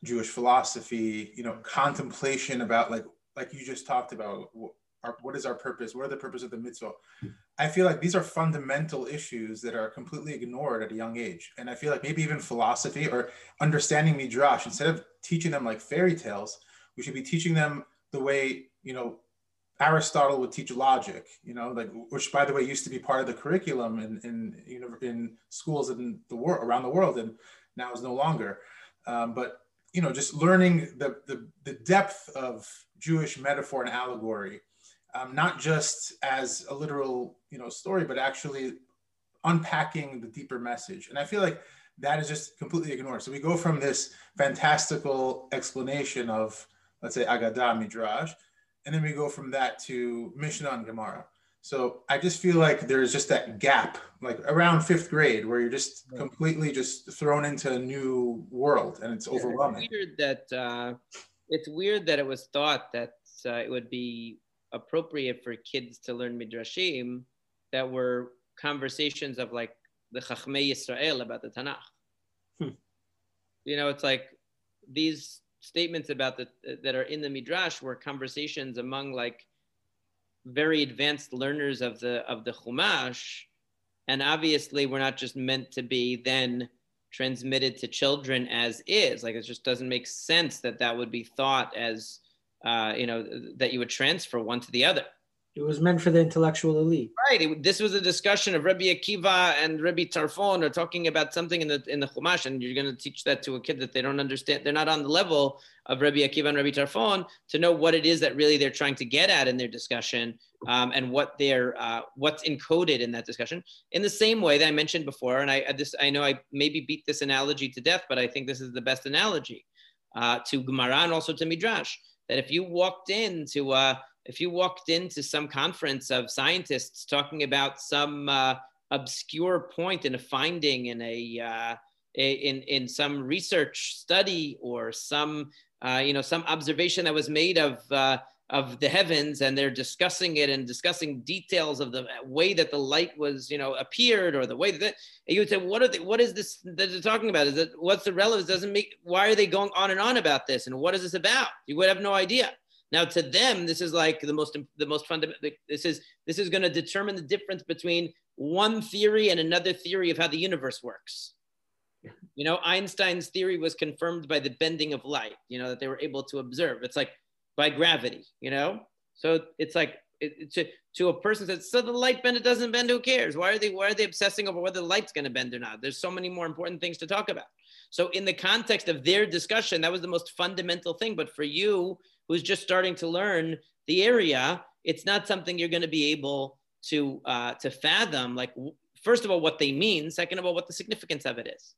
Jewish philosophy, you know, contemplation about like like you just talked about our, what is our purpose? What are the purpose of the mitzvah? I feel like these are fundamental issues that are completely ignored at a young age. And I feel like maybe even philosophy or understanding midrash, instead of teaching them like fairy tales, we should be teaching them the way, you know, Aristotle would teach logic, you know, like which by the way used to be part of the curriculum in in you know in schools in the world around the world and now is no longer. Um, but you know, just learning the, the, the depth of Jewish metaphor and allegory, um, not just as a literal, you know, story, but actually unpacking the deeper message. And I feel like that is just completely ignored. So we go from this fantastical explanation of, let's say, Agadah Midrash, and then we go from that to Mishnah and Gemara. So I just feel like there's just that gap, like around fifth grade, where you're just right. completely just thrown into a new world, and it's overwhelming. It's weird that uh, it's weird that it was thought that uh, it would be appropriate for kids to learn midrashim that were conversations of like the Chachmei Yisrael about the Tanakh. Hmm. You know, it's like these statements about the that are in the midrash were conversations among like very advanced learners of the of the Chumash, and obviously we're not just meant to be then transmitted to children as is. Like it just doesn't make sense that that would be thought as uh, you know that you would transfer one to the other. It was meant for the intellectual elite. Right. It, this was a discussion of Rabbi Akiva and Rabbi Tarfon are talking about something in the in the Chumash, and you're going to teach that to a kid that they don't understand. They're not on the level of Rabbi Akiva and Rabbi Tarfon to know what it is that really they're trying to get at in their discussion, um, and what they're uh, what's encoded in that discussion. In the same way that I mentioned before, and I this I know I maybe beat this analogy to death, but I think this is the best analogy uh, to Gemara and also to Midrash. That if you walked into uh, if you walked into some conference of scientists talking about some uh, obscure point in a finding in a uh, in in some research study or some uh, you know some observation that was made of uh, of the heavens and they're discussing it and discussing details of the way that the light was you know appeared or the way that you would say what are they what is this that they're talking about? Is it what's the relevance? Doesn't make why are they going on and on about this? And what is this about? You would have no idea now, to them, this is like the most the most fundamental. This is this is going to determine the difference between one theory and another theory of how the universe works. You know, Einstein's theory was confirmed by the bending of light. You know that they were able to observe. It's like by gravity. You know, so it's like it, to to a person that so the light bend it doesn't bend. Who cares? Why are they why are they obsessing over whether the light's going to bend or not? There's so many more important things to talk about. So in the context of their discussion, that was the most fundamental thing. But for you, who's just starting to learn the area, it's not something you're going to be able to uh, to fathom. Like first of all, what they mean. Second of all, what the significance of it is.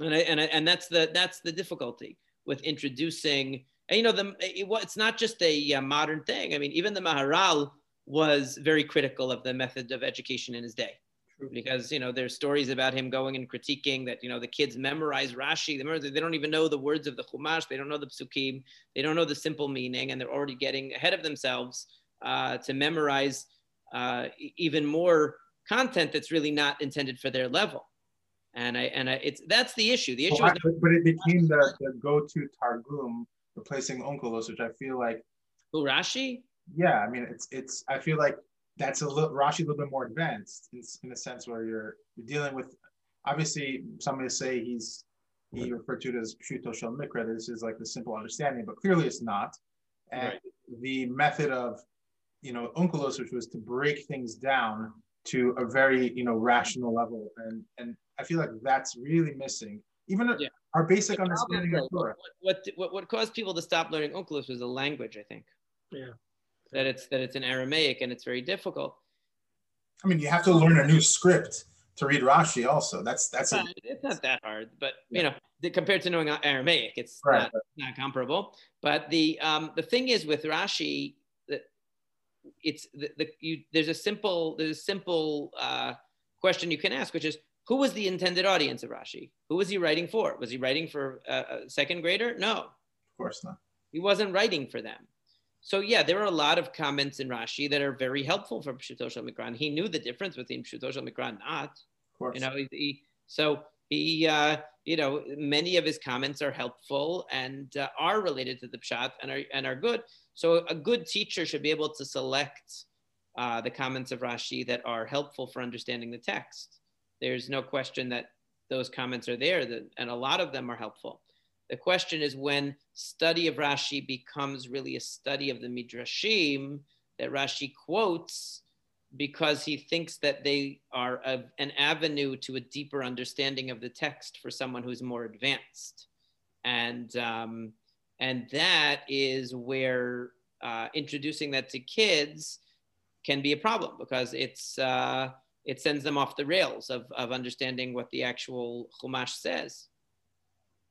And I, and I, and that's the that's the difficulty with introducing. And you know, the it, it's not just a, a modern thing. I mean, even the Maharal was very critical of the method of education in his day because you know there's stories about him going and critiquing that you know the kids memorize Rashi, they, they don't even know the words of the Chumash, they don't know the psukim, they don't know the simple meaning, and they're already getting ahead of themselves uh, to memorize uh, even more content that's really not intended for their level. And I and I, it's that's the issue. The issue, well, I, but it became the, the go-to targum replacing Onkelos, which I feel like. Who Rashi? Yeah, I mean it's it's. I feel like that's a little Rashi a little bit more advanced in, in a sense where you're, you're dealing with obviously somebody say he's he referred to it as pshuto shel mikra. This is like the simple understanding, but clearly it's not. And right. the method of you know onkelos, which was to break things down to a very you know rational level, and and I feel like that's really missing. Even yeah. our basic the understanding of Torah. What, what what caused people to stop learning onkelos was the language, I think. Yeah that it's that it's in Aramaic and it's very difficult. I mean, you have to learn a new script to read Rashi. Also, that's that's it's, a, it's not that hard, but you know, the, compared to knowing Aramaic, it's right, not, not comparable. But the um, the thing is with Rashi that it's the, the you there's a simple there's a simple uh, question you can ask, which is who was the intended audience of Rashi? Who was he writing for? Was he writing for a, a second grader? No, of course not. He wasn't writing for them. So yeah, there are a lot of comments in Rashi that are very helpful for Pshuto Shel Mikra. He knew the difference between Pshuto Shel Mikra and not. Of course. You know, he, he so he, uh, you know, many of his comments are helpful and uh, are related to the Pshat and are, and are good. So a good teacher should be able to select uh, the comments of Rashi that are helpful for understanding the text. There's no question that those comments are there, that, and a lot of them are helpful. The question is when study of Rashi becomes really a study of the Midrashim that Rashi quotes because he thinks that they are a, an avenue to a deeper understanding of the text for someone who's more advanced. And, um, and that is where uh, introducing that to kids can be a problem because it's, uh, it sends them off the rails of, of understanding what the actual Chumash says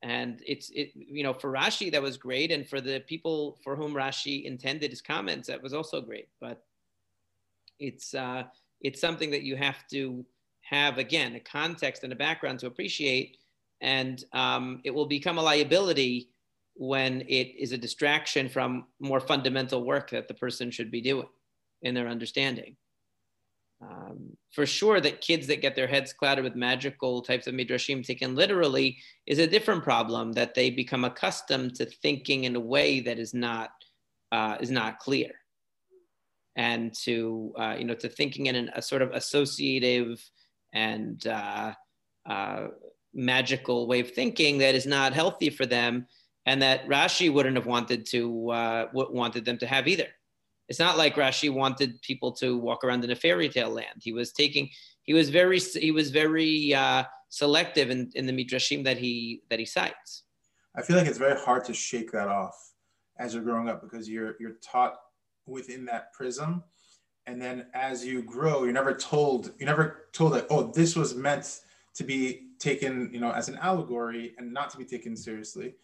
and it's it you know for Rashi that was great, and for the people for whom Rashi intended his comments that was also great. But it's uh, it's something that you have to have again a context and a background to appreciate, and um, it will become a liability when it is a distraction from more fundamental work that the person should be doing in their understanding. Um, for sure, that kids that get their heads clouded with magical types of midrashim taken literally is a different problem. That they become accustomed to thinking in a way that is not uh, is not clear, and to uh, you know to thinking in an, a sort of associative and uh, uh magical way of thinking that is not healthy for them, and that Rashi wouldn't have wanted to uh, wanted them to have either. It's not like Rashi wanted people to walk around in a fairy tale land. He was taking, he was very, he was very uh, selective in, in the midrashim that he that he cites. I feel like it's very hard to shake that off as you're growing up because you're you're taught within that prism, and then as you grow, you're never told you're never told that oh this was meant to be taken you know as an allegory and not to be taken seriously.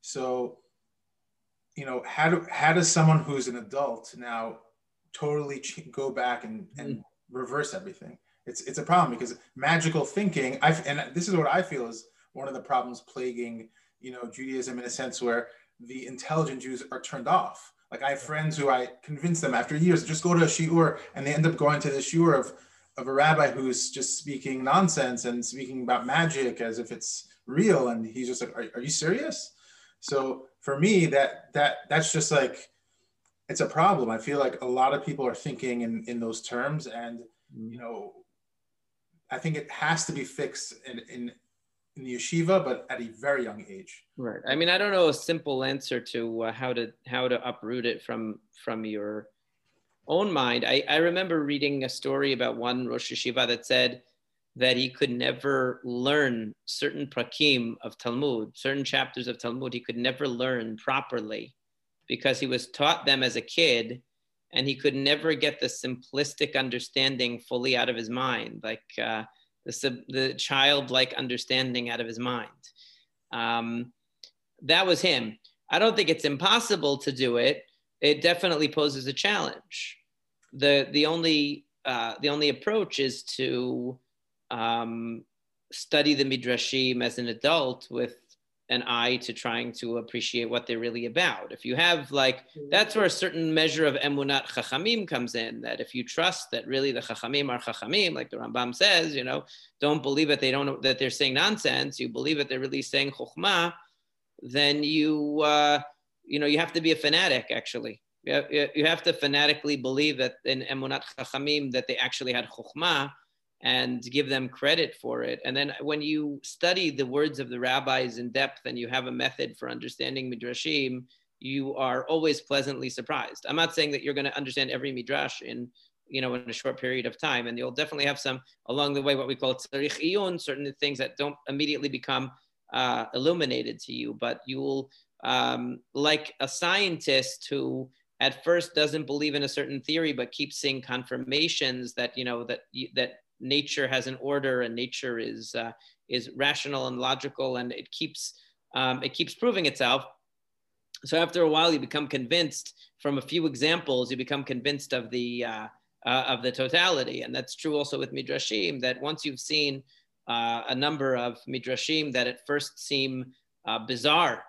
So you know, how do how does someone who's an adult now totally ch- go back and, and mm. reverse everything? It's it's a problem because magical thinking. I and this is what I feel is one of the problems plaguing you know Judaism in a sense where the intelligent Jews are turned off. Like I have friends who I convince them after years just go to a shiur and they end up going to the shiur of of a rabbi who's just speaking nonsense and speaking about magic as if it's real and he's just like are, are you serious so for me, that that that's just like it's a problem. I feel like a lot of people are thinking in in those terms, and mm-hmm. you know, I think it has to be fixed in in in the yeshiva, but at a very young age. Right. I mean, I don't know a simple answer to uh, how to how to uproot it from from your own mind. I, I remember reading a story about one Rosh Yeshiva that said that he could never learn certain prakim of Talmud, certain chapters of Talmud, he could never learn properly because he was taught them as a kid and he could never get the simplistic understanding fully out of his mind, like uh, the, the childlike understanding out of his mind. Um, that was him. I don't think it's impossible to do it. It definitely poses a challenge. The, the, only, uh, the only approach is to um, study the midrashim as an adult with an eye to trying to appreciate what they're really about. If you have like, that's where a certain measure of emunat chachamim comes in. That if you trust that really the chachamim are chachamim, like the Rambam says, you know, don't believe that they don't that they're saying nonsense. You believe that they're really saying chokhmah, then you uh, you know you have to be a fanatic actually. You have, you have to fanatically believe that in emunat chachamim that they actually had chokhmah and give them credit for it. And then when you study the words of the rabbis in depth and you have a method for understanding midrashim, you are always pleasantly surprised. I'm not saying that you're going to understand every midrash in you know in a short period of time, and you'll definitely have some along the way what we call tzarich iyun, certain things that don't immediately become uh, illuminated to you, but you will um, like a scientist who at first doesn't believe in a certain theory but keeps seeing confirmations that you know that that nature has an order and nature is uh, is rational and logical and it keeps um, it keeps proving itself. So after a while you become convinced from a few examples you become convinced of the uh, uh, of the totality. And that's true also with midrashim that once you've seen uh, a number of midrashim that at first seem uh, bizarre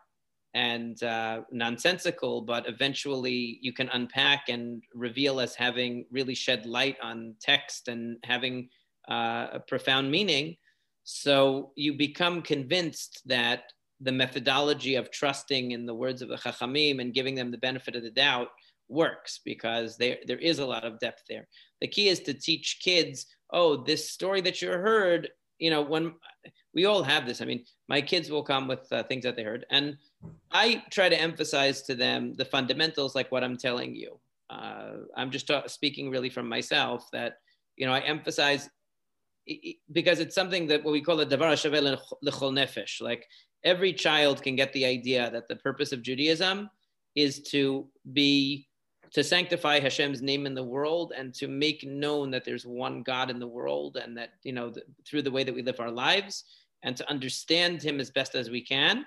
and uh, nonsensical, but eventually you can unpack and reveal as having really shed light on text and having uh, a profound meaning. So you become convinced that the methodology of trusting in the words of the Chachamim and giving them the benefit of the doubt works because there, there is a lot of depth there. The key is to teach kids, oh, this story that you heard, you know, when we all have this. I mean, my kids will come with uh, things that they heard, and I try to emphasize to them the fundamentals, like what I'm telling you. Uh, I'm just ta- speaking really from myself that, you know, I emphasize because it's something that what we call a davar shaveh lechol nefesh. Like every child can get the idea that the purpose of Judaism is to be to sanctify Hashem's name in the world and to make known that there's one God in the world and that you know the, through the way that we live our lives and to understand Him as best as we can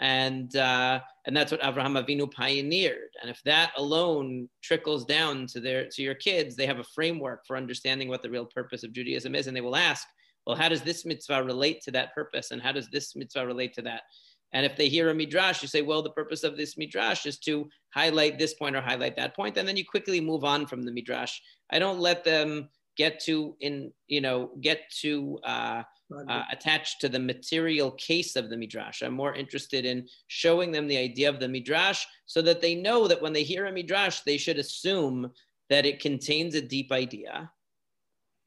and uh, and that's what Avraham Avinu pioneered. And if that alone trickles down to their to your kids, they have a framework for understanding what the real purpose of Judaism is, and they will ask, well, how does this mitzvah relate to that purpose, and how does this mitzvah relate to that? And if they hear a midrash, you say, well, the purpose of this midrash is to highlight this point or highlight that point, and then you quickly move on from the midrash. I don't let them get to in you know get to uh, uh, attached to the material case of the midrash. I'm more interested in showing them the idea of the midrash so that they know that when they hear a midrash, they should assume that it contains a deep idea,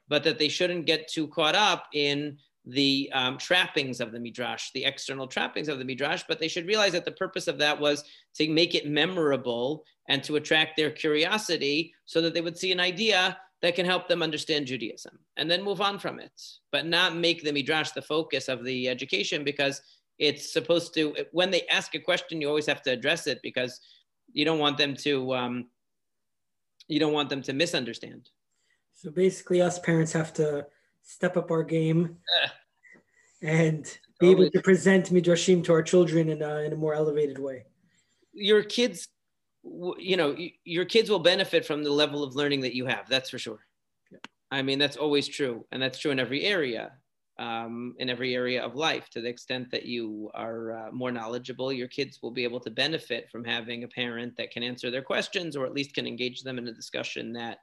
but that they shouldn't get too caught up in the um, trappings of the midrash, the external trappings of the midrash, but they should realize that the purpose of that was to make it memorable and to attract their curiosity so that they would see an idea that can help them understand Judaism and then move on from it, but not make the midrash the focus of the education because it's supposed to, when they ask a question, you always have to address it because you don't want them to, um, you don't want them to misunderstand. So basically, us parents have to step up our game and be able to present midrashim to our children in a, in a more elevated way. Your kids, you know, your kids will benefit from the level of learning that you have. That's for sure. Yeah. I mean, that's always true, and that's true in every area. Um, in every area of life, to the extent that you are uh, more knowledgeable, your kids will be able to benefit from having a parent that can answer their questions or at least can engage them in a discussion that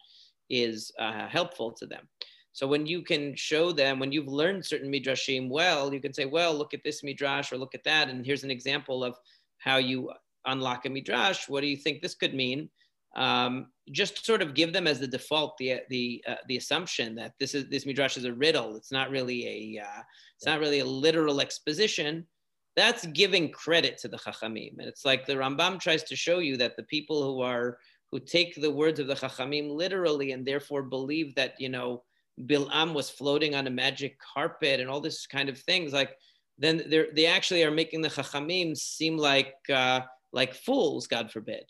is uh, helpful to them. So when you can show them, when you've learned certain midrashim well, you can say, well, look at this midrash or look at that. And here's an example of how you unlock a midrash. What do you think this could mean? Um, just sort of give them as the default the the uh, the assumption that this is this midrash is a riddle. It's not really a uh, it's not really a literal exposition. That's giving credit to the chachamim, and it's like the Rambam tries to show you that the people who are who take the words of the chachamim literally and therefore believe that you know Bilam was floating on a magic carpet and all this kind of things, like then they they actually are making the Chachamim seem like uh, like fools, God forbid.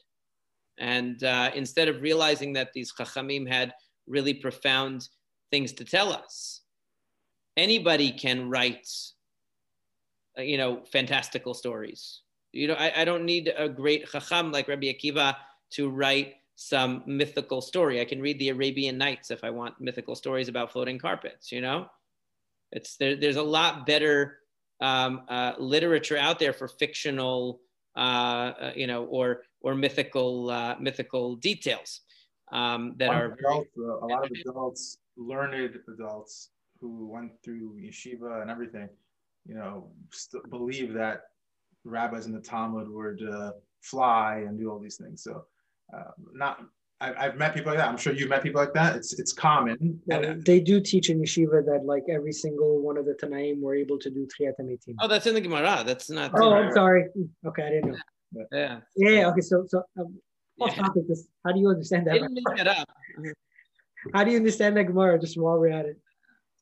And uh, instead of realizing that these Chachamim had really profound things to tell us, anybody can write, uh, you know, fantastical stories. You know, I, I don't need a great Chacham like Rabbi Akiva to write some mythical story. I can read the Arabian Nights if I want mythical stories about floating carpets, you know? It's there, there's a lot better um, uh, literature out there for fictional, uh, uh, you know, or or mythical uh, mythical details um, that are adults, uh, a lot of adults, learned adults who went through yeshiva and everything, you know, st- believe that rabbis in the Talmud would uh, fly and do all these things. So uh, not I, have met people like that. I'm sure you've met people like that. It's it's common. Yeah, and, they do teach in yeshiva that like every single one of the Tanaim were able to do Tchiyat HaMetim. Oh, that's in the Gemara. That's not. Oh, I'm sorry. Okay, I didn't know. Yeah. Yeah. Okay. So so um, off yeah. topic. This, how do you understand that? Didn't make it up. how do you understand that Gemara? Just while we're at it.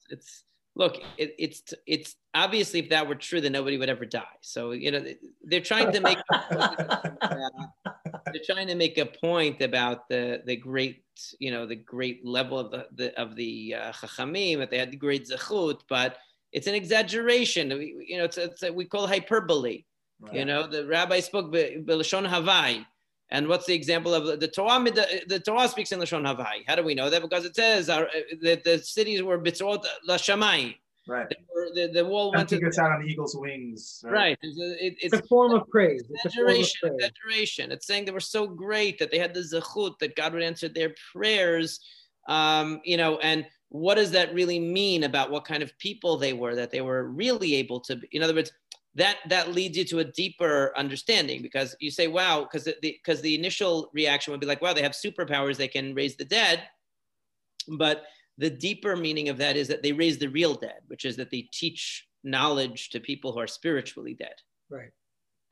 It's look. It, it's it's obviously if that were true, then nobody would ever die. So you know they're trying to make. they're trying to make a point about the the great you know the great level of the, the of the uh, chachamim that they had the great zechut, but it's an exaggeration. You know, it's, it's we call hyperbole. Right. You know, the rabbi spoke b'lashon havai. And what's the example of the, Torah? The, the, Torah speaks in Lashon Havai. How do we know that? Because it says our, that the cities were bitzot lashamai. Right. The, the wall went to gets out on the eagle's wings. Right. right. It's, a, it, it's, it's, a form of praise. Exaggeration, of praise. exaggeration. It's saying they were so great that they had the zechut that God would answer their prayers. Um, you know, and what does that really mean about what kind of people they were? That they were really able to. Be? In other words, that that leads you to a deeper understanding because you say, "Wow," because the because the initial reaction would be like, "Wow, they have superpowers; they can raise the dead," but the deeper meaning of that is that they raise the real dead, which is that they teach knowledge to people who are spiritually dead. Right.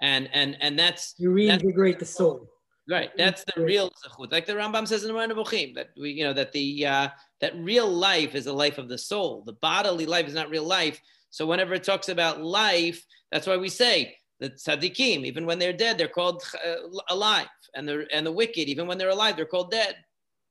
And and and that's you reintegrate the soul. Right. That's the real zechut. Like the Rambam says in the Nevuchim, that we, you know, that the uh, that real life is a life of the soul. The bodily life is not real life. So whenever it talks about life, that's why we say the tzaddikim, even when they're dead, they're called uh, alive, and the and the wicked, even when they're alive, they're called dead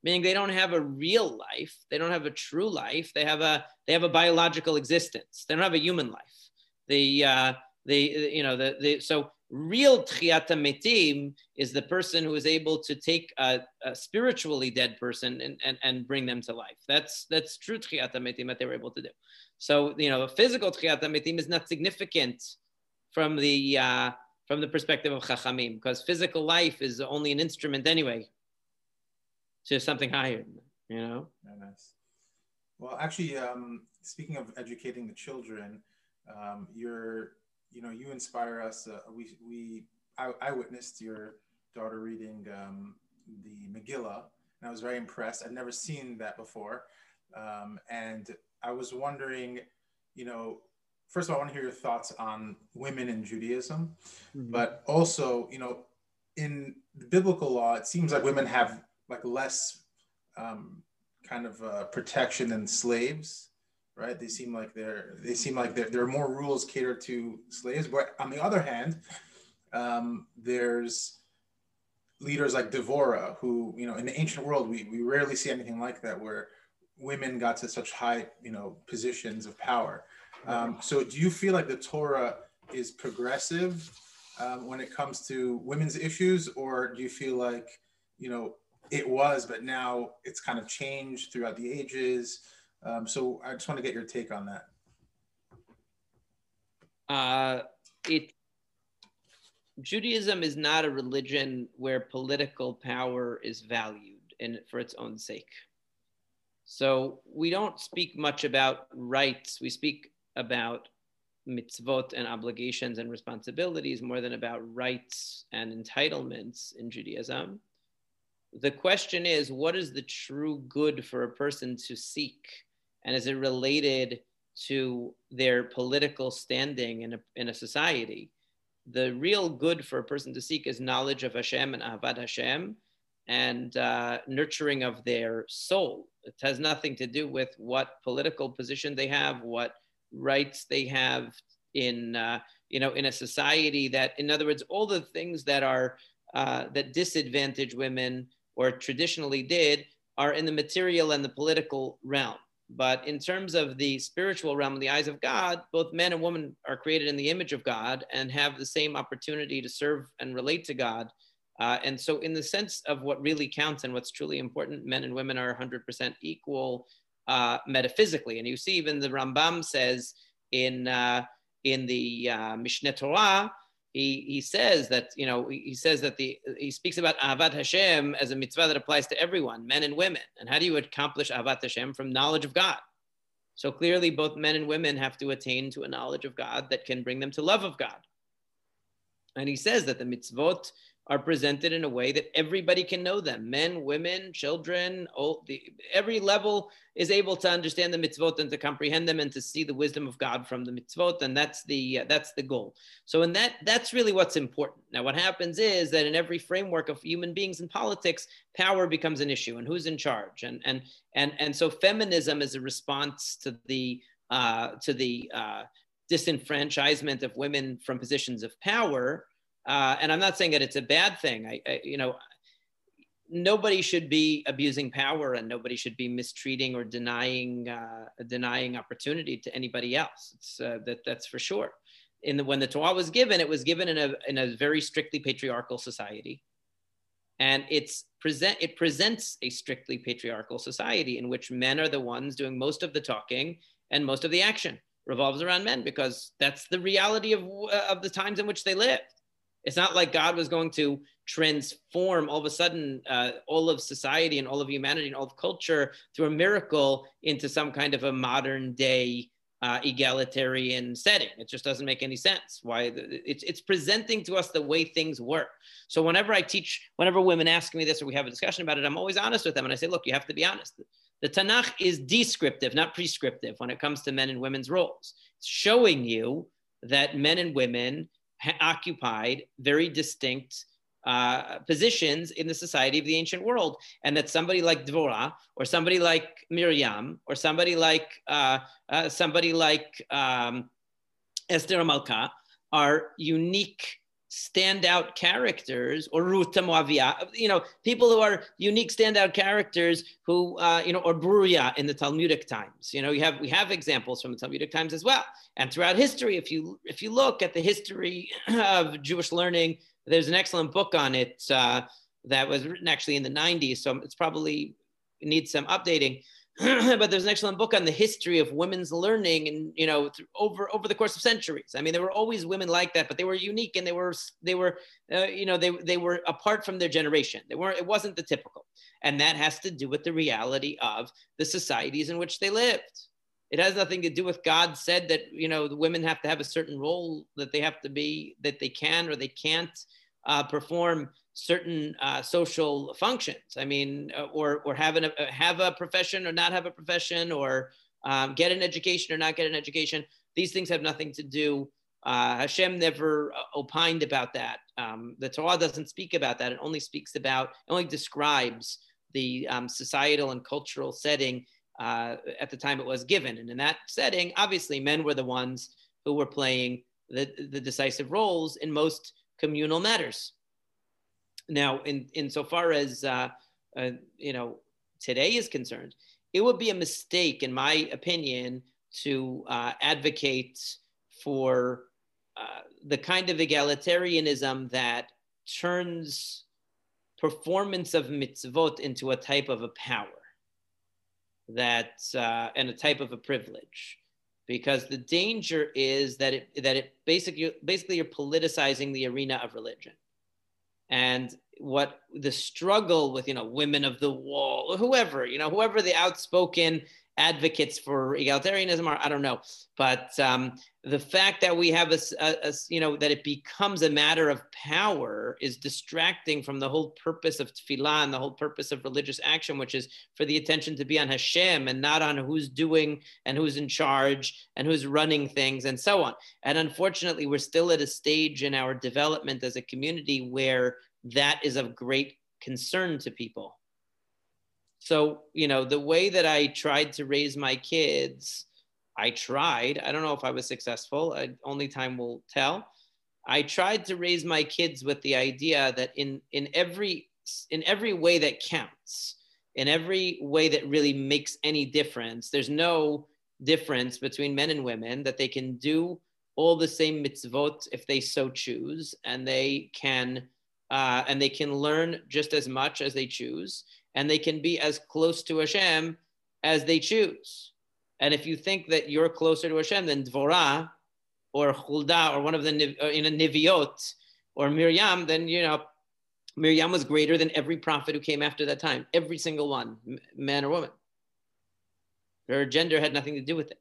meaning they don't have a real life they don't have a true life they have a they have a biological existence. They don't have a human life. The uh, the you know the, the so real tchiyat metim is the person who is able to take a, a spiritually dead person and, and, and bring them to life. That's that's true tchiyat metim that they were able to do. So you know a physical tchiyat metim is not significant from the uh, from the perspective of chachamim because physical life is only an instrument anyway to something higher, you know? Yeah, nice. Well, actually, um, speaking of educating the children, um, you're, you know, you inspire us. Uh, we, we, I, I, witnessed your daughter reading um, the Megillah, and I was very impressed. I'd never seen that before. Um, and I was wondering, you know, first of all, I want to hear your thoughts on women in Judaism, mm-hmm. but also, you know, in the biblical law, it seems like women have like less um, kind of uh, protection than slaves, right? They seem like they're they seem like there are more rules catered to slaves. But on the other hand, um, there's leaders like Devora, who you know in the ancient world we we rarely see anything like that, where women got to such high you know positions of power. Um, so do you feel like the Torah is progressive um, when it comes to women's issues, or do you feel like you know it was, but now it's kind of changed throughout the ages? Um, so I just want to get your take on that. Uh, it Judaism is not a religion where political power is valued in for its own sake. So we don't speak much about rights. We speak about mitzvot and obligations and responsibilities more than about rights and entitlements in Judaism. The question is, what is the true good for a person to seek? And is it related to their political standing in a, in a society? The real good for a person to seek is knowledge of Hashem and Ahavat Hashem and uh, nurturing of their soul. It has nothing to do with what political position they have, what rights they have in uh, you know in a society that in other words all the things that are uh, that disadvantage women or traditionally did are in the material and the political realm but in terms of the spiritual realm the eyes of god both men and women are created in the image of god and have the same opportunity to serve and relate to god uh, and so in the sense of what really counts and what's truly important men and women are 100% equal uh, metaphysically. And you see, even the Rambam says in uh, in the uh, Mishneh Torah, he, he says that you know he says that the he speaks about Ahavat Hashem as a mitzvah that applies to everyone, men and women. And how do you accomplish Ahavat Hashem from knowledge of God? So clearly, both men and women have to attain to a knowledge of God that can bring them to love of God. And he says that the mitzvot are presented in a way that everybody can know them. Men women children old, the, every level is able to understand the mitzvot and to comprehend them and to see the wisdom of god from the mitzvot and that's the uh, that's the goal. So in that that's really what's important. Now what happens is that in every framework of human beings and politics power becomes an issue and who's in charge? And and and and so feminism is a response to the uh, to the uh, disenfranchisement of women from positions of power uh, and I'm not saying that it's a bad thing. I, I, you know, nobody should be abusing power, and nobody should be mistreating or denying uh, denying opportunity to anybody else. It's, uh, that that's for sure. In the when the Torah was given, it was given in a in a very strictly patriarchal society, and it's present it presents a strictly patriarchal society in which men are the ones doing most of the talking and most of the action revolves around men because that's the reality of, of the times in which they live it's not like God was going to transform all of a sudden uh, all of society and all of humanity and all of culture through a miracle into some kind of a modern day uh, egalitarian setting. It just doesn't make any sense. Why it's it's presenting to us the way things work. So whenever I teach, whenever women ask me this or we have a discussion about it, I'm always honest with them and I say, look, you have to be honest. The Tanakh is descriptive, not prescriptive, when it comes to men and women's roles. It's showing you that men and women occupied very distinct uh, positions in the society of the ancient world, and that somebody like Dvorah or somebody like Miriam or somebody like uh, uh, somebody like um, Esther Malka are unique standout characters or Ruth Moavia, you know, people who are unique standout characters who, uh, you know, or Bruria in the Talmudic times. You know, we have we have examples from the Talmudic times as well. And throughout history, if you if you look at the history of Jewish learning, there's an excellent book on it uh, that was written actually in the 90s. So it's probably needs some updating. but there's an excellent book on the history of women's learning and you know over over the course of centuries. I mean there were always women like that but they were unique and they were they were uh, you know they, they were apart from their generation. They weren't it wasn't the typical. And that has to do with the reality of the societies in which they lived. It has nothing to do with god said that you know the women have to have a certain role that they have to be that they can or they can't uh, perform certain uh, social functions. I mean, uh, or or have an, uh, have a profession or not have a profession, or um, get an education or not get an education. These things have nothing to do. Uh, Hashem never uh, opined about that. Um, the Torah doesn't speak about that. It only speaks about, only describes the um, societal and cultural setting uh, at the time it was given. And in that setting, obviously, men were the ones who were playing the, the decisive roles in most communal matters. Now, in insofar as uh, uh, you know today is concerned, it would be a mistake, in my opinion, to uh, advocate for uh, the kind of egalitarianism that turns performance of mitzvot into a type of a power that uh, and a type of a privilege. Because the danger is that it that it basically basically you're politicizing the arena of religion and what the struggle with you know women of the wall whoever you know whoever the outspoken advocates for egalitarianism are i don't know. But um, the fact that we have a, a, a, you know that it becomes a matter of power is distracting from the whole purpose of tefillah and the whole purpose of religious action which is for the attention to be on hashem and not on who's doing and who's in charge and who's running things and so on. And unfortunately we're still at a stage in our development as a community where that is of great concern to people so you know the way that i tried to raise my kids I tried. I don't know if I was successful. I, only time will tell. I tried to raise my kids with the idea that in in every in every way that counts, in every way that really makes any difference, there's no difference between men and women that they can do all the same mitzvot if they so choose, and they can uh, and they can learn just as much as they choose, and they can be as close to Hashem as they choose. And if you think that you're closer to Hashem than Dvorah or Hulda or one of the in a Niviot or Miriam, then you know Miriam was greater than every prophet who came after that time, every single one, man or woman. Her gender had nothing to do with it.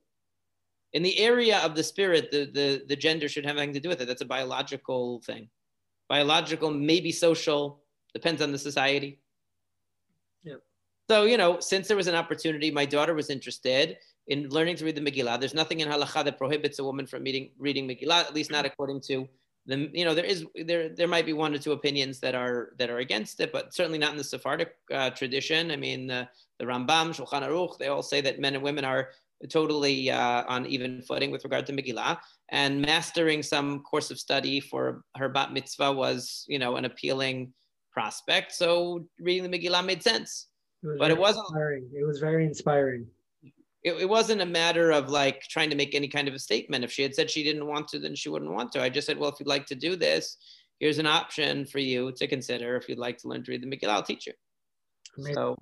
In the area of the spirit, the, the, the gender should have nothing to do with it. That's a biological thing. Biological, maybe social, depends on the society. So, you know, since there was an opportunity, my daughter was interested in learning to read the Megillah. There's nothing in halacha that prohibits a woman from reading, reading Megillah, at least not according to the, you know, there is, there, there might be one or two opinions that are, that are against it, but certainly not in the Sephardic uh, tradition. I mean, uh, the Rambam, Shulchan Aruch, they all say that men and women are totally uh, on even footing with regard to Megillah. And mastering some course of study for her bat mitzvah was, you know, an appealing prospect. So reading the Megillah made sense. It but it wasn't. Inspiring. It was very inspiring it, it wasn't a matter of like trying to make any kind of a statement. If she had said she didn't want to, then she wouldn't want to. I just said, well, if you'd like to do this, here's an option for you to consider. If you'd like to learn to read the Megillah, I'll teach you. Amazing. So,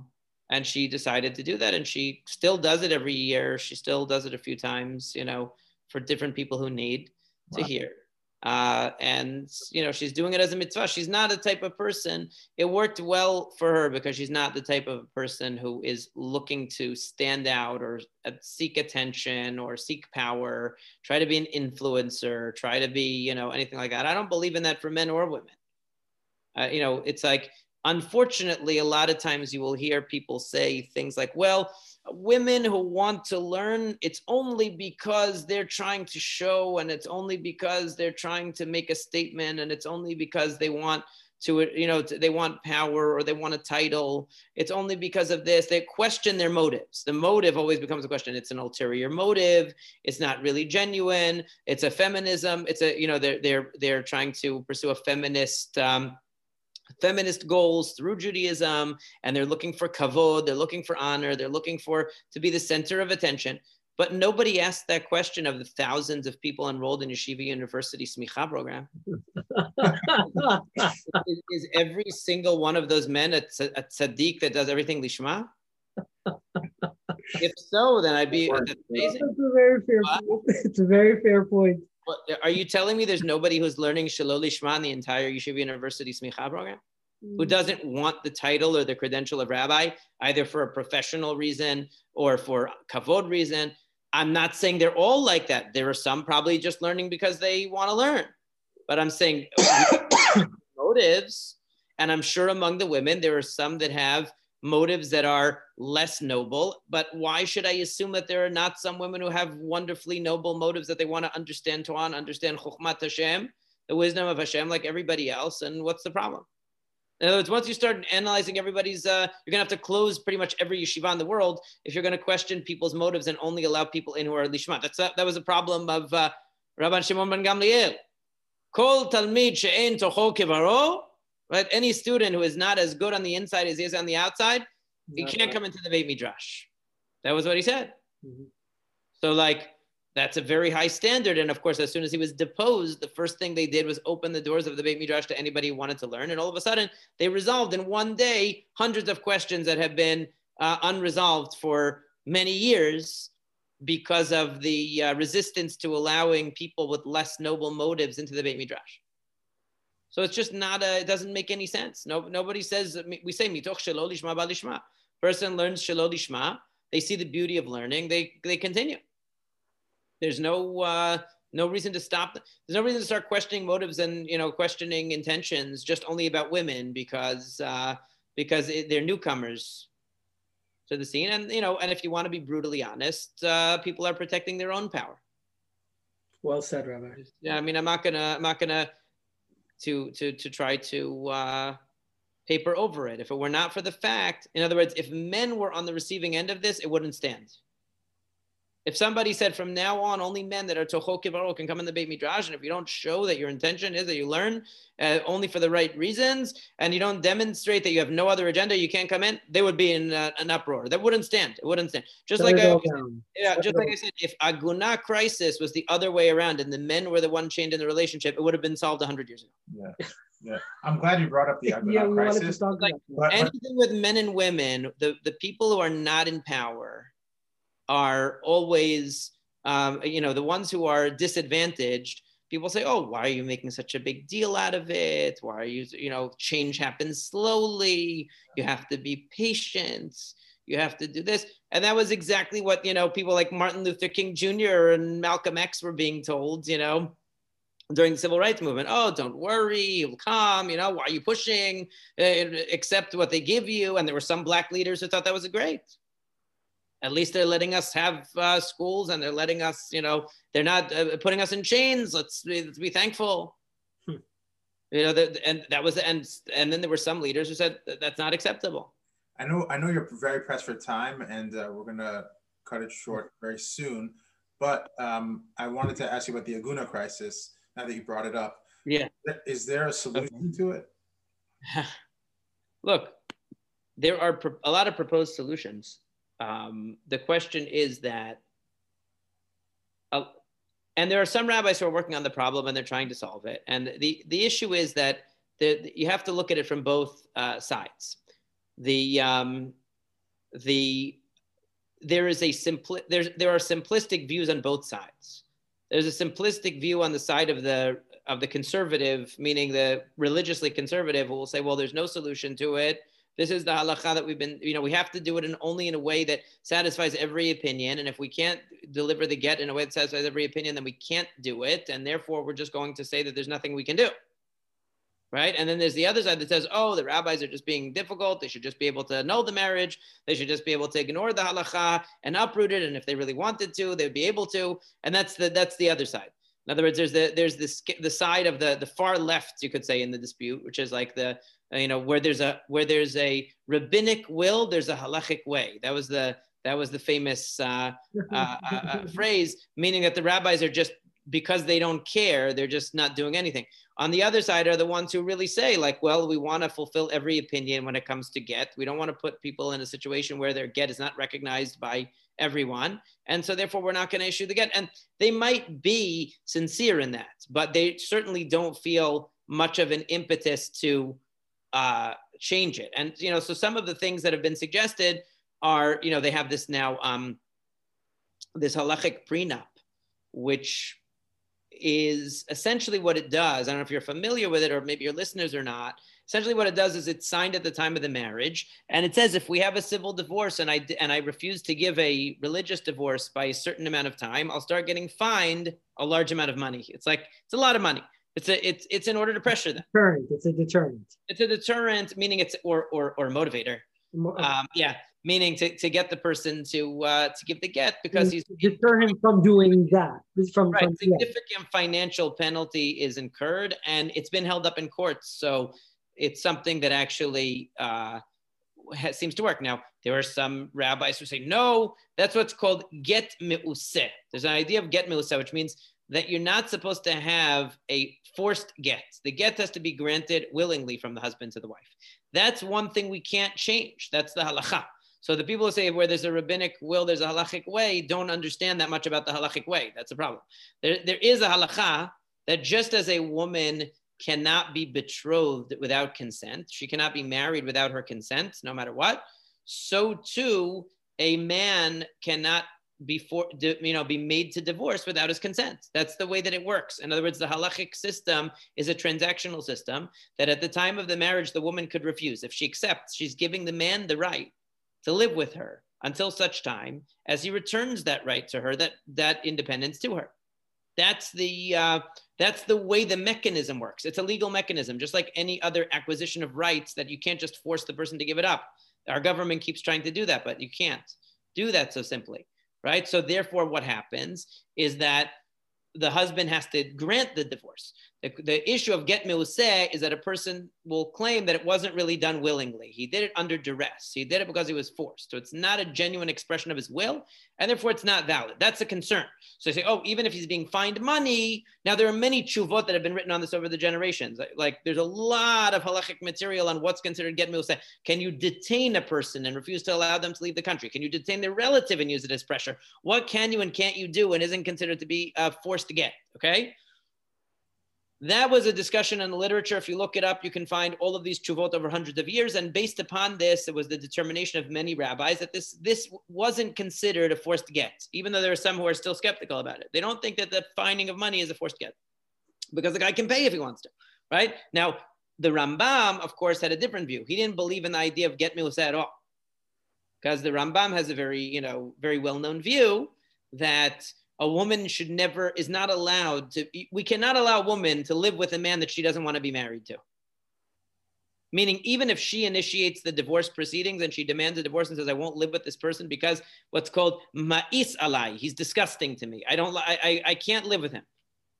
and she decided to do that, and she still does it every year. She still does it a few times, you know, for different people who need wow. to hear. Uh, and you know she's doing it as a mitzvah. She's not a type of person. It worked well for her because she's not the type of person who is looking to stand out or uh, seek attention or seek power, try to be an influencer, try to be you know anything like that. I don't believe in that for men or women. Uh, you know, it's like unfortunately a lot of times you will hear people say things like, "Well." Women who want to learn, it's only because they're trying to show and it's only because they're trying to make a statement and it's only because they want to, you know, they want power or they want a title. It's only because of this. They question their motives. The motive always becomes a question. It's an ulterior motive. It's not really genuine. It's a feminism. It's a, you know, they're, they're, they're trying to pursue a feminist, um, feminist goals through Judaism, and they're looking for kavod, they're looking for honor, they're looking for to be the center of attention. But nobody asked that question of the thousands of people enrolled in Yeshiva University Smicha program. is, is, every single one of those men a, a tzaddik that does everything lishma? if so, then I'd be amazing. That's a very fair. Point. It's a very fair point. Are you telling me there's nobody who's learning Shelo Lishma in the entire Yeshiva University Smicha program? who mm. doesn't want the title or the credential of rabbi, either for a professional reason or for kavod reason. I'm not saying they're all like that. There are some probably just learning because they want to learn. But I'm saying motives, and I'm sure among the women there are some that have motives that are less noble. But why should I assume that there are not some women who have wonderfully noble motives that they want to understand Torah, understand Chokhmat Hashem, the wisdom of Hashem, like everybody else? And what's the problem? In other words, once you start analyzing everybody's, uh, you're gonna have to close pretty much every yeshiva in the world if you're gonna question people's motives and only allow people in who are lishma. That's a, that was a problem of uh, Rabban Shimon ben Gamliel. Kol talmid she'en tocho kivaro right? Any student who is not as good on the inside as he is on the outside, he can't come into the Beit Midrash. That was what he said. Mm-hmm. So, like, that's a very high standard. And of course, as soon as he was deposed, the first thing they did was open the doors of the Beit Midrash to anybody who wanted to learn. And all of a sudden, they resolved in one day hundreds of questions that have been uh, unresolved for many years because of the uh, resistance to allowing people with less noble motives into the Beit Midrash. So it's just not a, it doesn't make any sense. No, nobody says, we say, mitoch shelo lishma balishma. Person learns shelo lishma. They see the beauty of learning. They, they continue. There's no, uh, no reason to stop. There's no reason to start questioning motives and, you know, questioning intentions just only about women because, uh, because it, they're newcomers to the scene. And, you know, and if you want to be brutally honest, uh, people are protecting their own power. Well said, Rabbi. Yeah, I mean, I'm not gonna, I'm not gonna to to to try to uh, paper over it. If it were not for the fact, in other words, if men were on the receiving end of this, it wouldn't stand. If somebody said from now on only men that are toho kivaro can come in the Beit Midrash, and if you don't show that your intention is that you learn uh, only for the right reasons, and you don't demonstrate that you have no other agenda, you can't come in, they would be in uh, an uproar. That wouldn't stand. It wouldn't stand. Just like I, yeah, just like I said, if agunah crisis was the other way around, and the men were the one chained in the relationship, it would have been solved hundred years ago. Yeah. Yeah, I'm glad you brought up the agunah yeah, crisis. Like but, anything with men and women, the, the people who are not in power are always, um, you know, the ones who are disadvantaged. People say, "Oh, why are you making such a big deal out of it? Why are you, you know, change happens slowly. You have to be patient. You have to do this." And that was exactly what you know people like Martin Luther King Jr. and Malcolm X were being told. You know, during the civil rights movement. Oh, don't worry, you'll come. You know, why are you pushing? Uh, accept what they give you. And there were some black leaders who thought that was great at least they're letting us have uh, schools and they're letting us, you know, they're not uh, putting us in chains. Let's be, let's be thankful. Hmm. You know, the, and that was, and and then there were some leaders who said that's not acceptable. I know, I know you're very pressed for time, and uh, we're gonna cut it short very soon. But um, I wanted to ask you about the Agunah crisis. Now that you brought it up, yeah, is there a solution okay. to it? Look, there are pro- a lot of proposed solutions um, the question is that, uh, and there are some rabbis who are working on the problem and they're trying to solve it. And the, the issue is that the, you have to look at it from both uh, sides. The, um, the, there is a simpli- there's, there are simplistic views on both sides. There's a simplistic view on the side of the of the conservative, meaning the religiously conservative, will say, well, there's no solution to it this is the halacha that we've been, you know, we have to do it in only in a way that satisfies every opinion. And if we can't deliver the get in a way that satisfies every opinion, then we can't do it. And therefore, we're just going to say that there's nothing we can do. Right. And then there's the other side that says, oh, the rabbis are just being difficult. They should just be able to annul the marriage. They should just be able to ignore the halacha and uproot it. And if they really wanted to, they would be able to. And that's the that's the other side. In other words, there's the there's this the side of the the far left, you could say, in the dispute, which is like the you know where there's a where there's a rabbinic will, there's a halachic way. That was the that was the famous uh, uh, uh, uh, phrase, meaning that the rabbis are just because they don't care, they're just not doing anything. On the other side are the ones who really say, like, well, we want to fulfill every opinion when it comes to get. We don't want to put people in a situation where their get is not recognized by everyone. And so therefore we're not going to issue the get. And they might be sincere in that, but they certainly don't feel much of an impetus to uh, change it. And, you know, so some of the things that have been suggested are, you know, they have this now, um, this halachic prenup, which is essentially what it does. I don't know if you're familiar with it or maybe your listeners are not. Essentially, what it does is it's signed at the time of the marriage, and it says if we have a civil divorce and I and I refuse to give a religious divorce by a certain amount of time, I'll start getting fined a large amount of money. It's like it's a lot of money. It's a it's it's in order to pressure them. Deterrent. It's a deterrent. It's a deterrent, meaning it's or or or motivator. Um, yeah, meaning to, to get the person to uh, to give the get because he's deter him from doing that. From, right, from, significant yeah. financial penalty is incurred, and it's been held up in courts. So it's something that actually uh, has, seems to work. Now there are some rabbis who say no, that's what's called get meuseh. There's an idea of get meuseh, which means that you're not supposed to have a forced get. The get has to be granted willingly from the husband to the wife. That's one thing we can't change. That's the halacha. So the people who say where there's a rabbinic will, there's a halachic way, don't understand that much about the halachic way. That's a problem. There, there is a halacha that just as a woman cannot be betrothed without consent, she cannot be married without her consent, no matter what. So too, a man cannot be for, you know be made to divorce without his consent. That's the way that it works. In other words, the halachic system is a transactional system that at the time of the marriage the woman could refuse. If she accepts, she's giving the man the right to live with her until such time as he returns that right to her, that that independence to her. That's the uh, that's the way the mechanism works. It's a legal mechanism, just like any other acquisition of rights that you can't just force the person to give it up. Our government keeps trying to do that, but you can't do that so simply, right? So therefore, what happens is that the husband has to grant the divorce. The, the issue of get meuseh is that a person will claim that it wasn't really done willingly. He did it under duress. He did it because he was forced. So it's not a genuine expression of his will, and therefore it's not valid. That's a concern. So they say, oh, even if he's being fined money, now there are many chuvot that have been written on this over the generations. Like there's a lot of halachic material on what's considered get meuseh. Can you detain a person and refuse to allow them to leave the country? Can you detain their relative and use it as pressure? What can you and can't you do and isn't considered to be uh, forced to get? Okay. That was a discussion in the literature. If you look it up, you can find all of these chuvot over hundreds of years. And based upon this, it was the determination of many rabbis that this, this wasn't considered a forced get, even though there are some who are still skeptical about it. They don't think that the finding of money is a forced get because the guy can pay if he wants to, right? Now, the Rambam, of course, had a different view. He didn't believe in the idea of get meuseh at all because the Rambam has a very, you know, very well-known view that a woman should never is not allowed to we cannot allow a woman to live with a man that she doesn't want to be married to. Meaning even if she initiates the divorce proceedings and she demands a divorce and says i won't live with this person because what's called ma'is alai he's disgusting to me. I don't I, I, I can't live with him.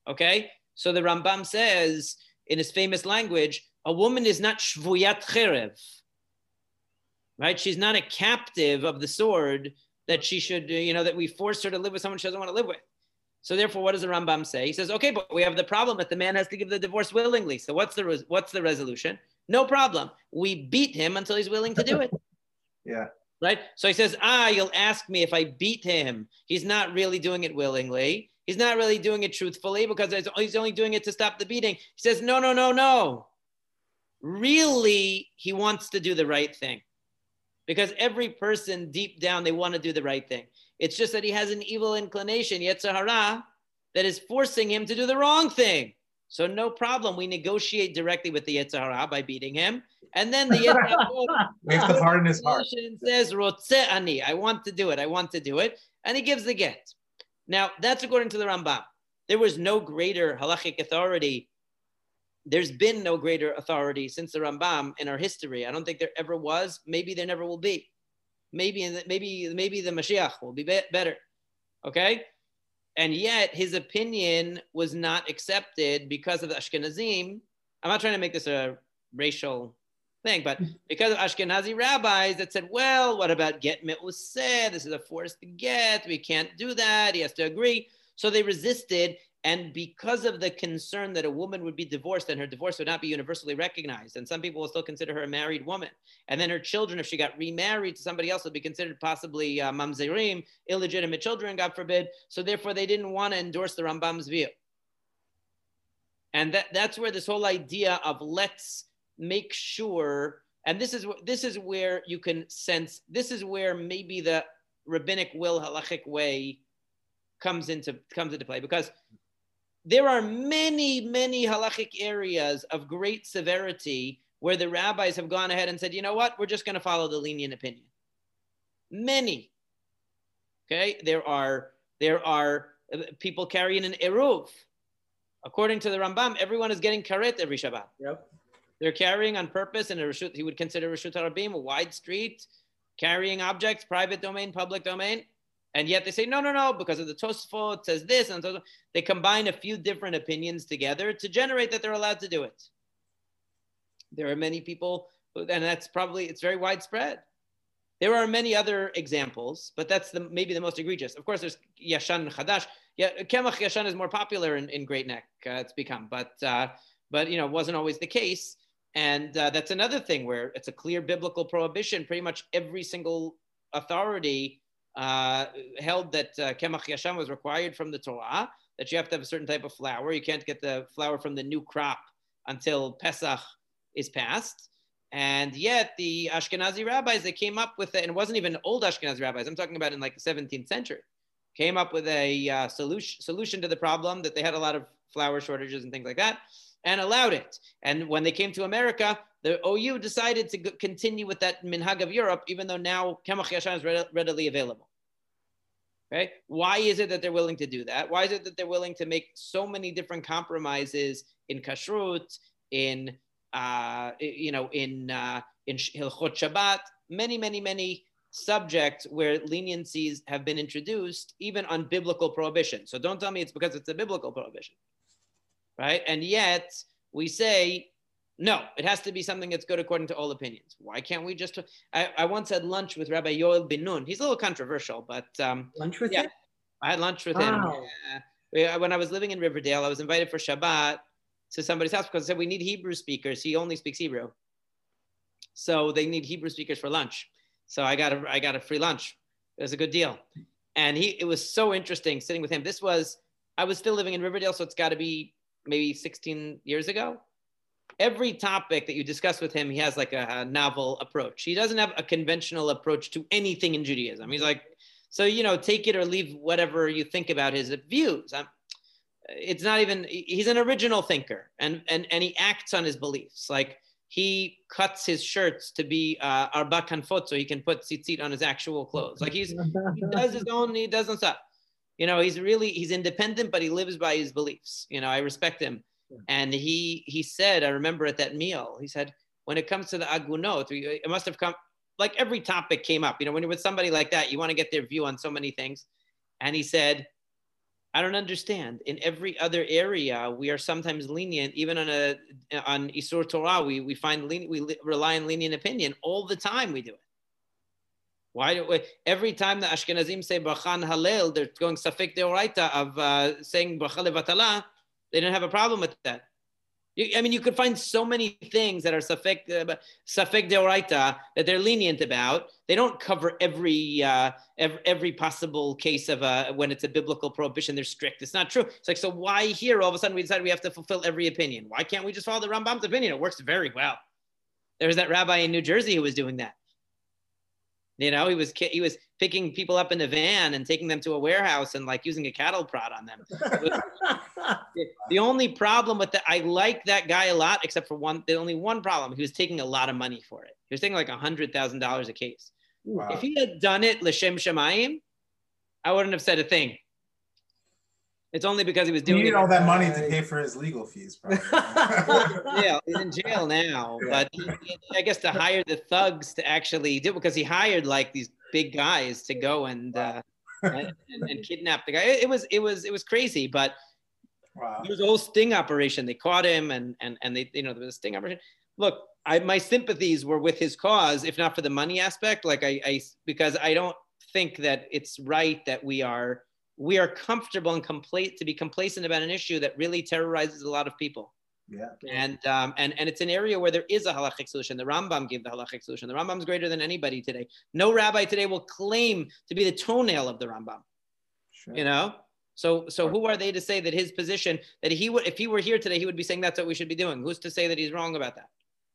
Okay? So the rambam says in his famous language a woman is not shvuyat cherev. Right? She's not a captive of the sword that she should, uh, you know, that we force her to live with someone she doesn't want to live with. So therefore, what does the Rambam say? He says, okay, but we have the problem that the man has to give the divorce willingly. So what's the res- what's the resolution? No problem. We beat him until he's willing to do it. yeah. Right. So he says, ah, you'll ask me if I beat him. He's not really doing it willingly. He's not really doing it truthfully because he's only doing it to stop the beating. He says, no, no, no, no. Really, he wants to do the right thing because every person deep down they want to do the right thing. It's just that he has an evil inclination, Yetzer Hara, that is forcing him to do the wrong thing. So no problem. We negotiate directly with the Yetzer Hara by beating him. And then the Yetzer Hara we have to harden his heart. says, Rotze ani, I want to do it. I want to do it. And he gives the get. Now, that's according to the Rambam. There was no greater halachic authority there's been no greater authority since the Rambam in our history. I don't think there ever was. Maybe there never will be. Maybe the, maybe maybe the Mashiach will be, be better. Okay, and yet his opinion was not accepted because of the Ashkenazim. I'm not trying to make this a racial thing, but because of Ashkenazi rabbis that said, well, what about get mi'useh? This is a forced get. We can't do that. He has to agree. So they resisted, and because of the concern that a woman would be divorced and her divorce would not be universally recognized, and some people will still consider her a married woman, and then her children, if she got remarried to somebody else, would be considered possibly uh, mamzerim, illegitimate children, God forbid. So therefore, they didn't want to endorse the Rambam's view. And that, that's where this whole idea of let's make sure, and this is this is where you can sense, this is where maybe the rabbinic will halachic way comes into comes into play because there are many, many halachic areas of great severity where the rabbis have gone ahead and said, you know what, we're just going to follow the lenient opinion. Many. Okay, there are there are uh, people carrying an eruv. According to the Rambam, everyone is getting karet every Shabbat. Yep. They're carrying on purpose in a reshut, he would consider Reshut Harabim a wide street, carrying objects, private domain, public domain. And yet they say, no, no, no, because of the Tosfot says this. And so they combine a few different opinions together to generate that they're allowed to do it. There are many people, and that's probably, it's very widespread. There are many other examples, but that's the maybe the most egregious. Of course, there's Yashan Chadash. Yeah, Kemach Yashan is more popular in, in Great Neck. Uh, it's become, but uh, but you know, wasn't always the case. And uh, that's another thing where it's a clear biblical prohibition. Pretty much every single authority uh, held that uh, Kemach Yashan was required from the Torah, that you have to have a certain type of flour. You can't get the flour from the new crop until Pesach is passed. And yet the Ashkenazi rabbis, they came up with it, and it wasn't even old Ashkenazi rabbis. I'm talking about in like the 17th century, came up with a uh, solution, solution to the problem that they had a lot of flour shortages and things like that, and allowed it. And when they came to America, the OU decided to continue with that minhag of Europe, even though now Kemach Yashan is readily available. Okay, why is it that they're willing to do that? Why is it that they're willing to make so many different compromises in kashrut, in uh, you know, in uh, in Hilchot Shabbat, many, many, many subjects where leniencies have been introduced, even on biblical prohibition. So don't tell me it's because it's a biblical prohibition, right? And yet we say no, it has to be something that's good according to all opinions. Why can't we just? I, I once had lunch with Rabbi Yoel Ben Nun. He's a little controversial, but um, lunch with yeah, him. I had lunch with wow. him. when I was living in Riverdale, I was invited for Shabbat to somebody's house because I said we need Hebrew speakers. He only speaks Hebrew, so they need Hebrew speakers for lunch. So I got a I got a free lunch. It was a good deal, and he it was so interesting sitting with him. This was I was still living in Riverdale, so it's got to be maybe 16 years ago. Every topic that you discuss with him, he has like a, a novel approach. He doesn't have a conventional approach to anything in Judaism. He's like, so you know, take it or leave whatever you think about his views. I'm, it's not even he's an original thinker and and and he acts on his beliefs like he cuts his shirts to be uh, arba kanfot so he can put tzitzit on his actual clothes like he's he does his own he doesn't stop you know he's really he's independent but he lives by his beliefs you know i respect him and he he said i remember at that meal he said when it comes to the agunot it must have come like every topic came up you know when you're with somebody like that you want to get their view on so many things and he said I don't understand. In every other area, we are sometimes lenient. Even on a on Isur Torah, we, we find lenient, we rely on lenient opinion all the time. We do it. Why do we? Every time the Ashkenazim say Brachan Halel, they're going Safik Deoraita of uh, saying Bracha Levatala. They didn't have a problem with that. I mean, you could find so many things that are safek uh, safek deoraita that they're lenient about. They don't cover every, uh, every every possible case of uh, when it's a biblical prohibition. They're strict. It's not true. It's like so. Why here all of a sudden we decide we have to fulfill every opinion? Why can't we just follow the Rambam's opinion? It works very well. There was that rabbi in New Jersey who was doing that. You know, he was he was picking people up in a van and taking them to a warehouse and like using a cattle prod on them. the only problem with that, I like that guy a lot, except for one. The only one problem, he was taking a lot of money for it. He was taking like a hundred thousand dollars a case. Wow. If he had done it l'shem shemayim, I wouldn't have said a thing. It's only because he was doing. He needed all that money to pay for his legal fees. yeah, he's in jail now, but he, I guess to hire the thugs to actually do because he hired like these big guys to go and uh, and, and, kidnap the guy. It, it, was it was it was crazy, but wow. there was a whole sting operation. They caught him, and and and they you know there was a sting operation. Look, I my sympathies were with his cause, if not for the money aspect. Like I, I because I don't think that it's right that we are we are comfortable and complete to be complacent about an issue that really terrorizes a lot of people. Yeah. And um, and and it's an area where there is a halachic solution. The Rambam gave the halachic solution. The Rambam is greater than anybody today. No rabbi today will claim to be the toenail of the Rambam. Sure. You know. So so who are they to say that his position that he would if he were here today he would be saying that's what we should be doing? Who's to say that he's wrong about that?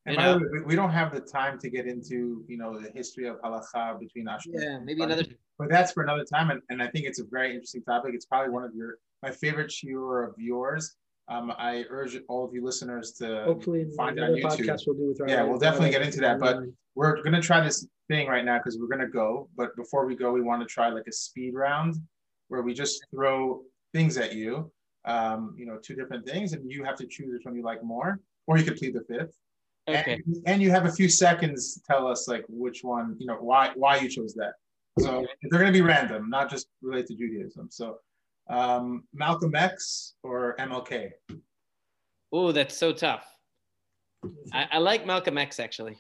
And by the way, we don't have the time to get into you know the history of halacha between Ashkenaz. Yeah, maybe another. But that's for another time, and, and I think it's a very interesting topic. It's probably one of your my favorite shiur of yours. Um, I urge all of you listeners to hopefully find it on YouTube. We'll do with our yeah, we'll definitely get into that. But we're gonna try this thing right now because we're gonna go. But before we go, we want to try like a speed round where we just throw things at you. Um, you know, two different things, and you have to choose which one you like more, or you could plead the fifth. Okay. And, and you have a few seconds to tell us like which one, you know, why why you chose that. So they're going to be random, not just related to Judaism. So um, Malcolm X or MLK? Oh, that's so tough. I, I, like Malcolm X actually,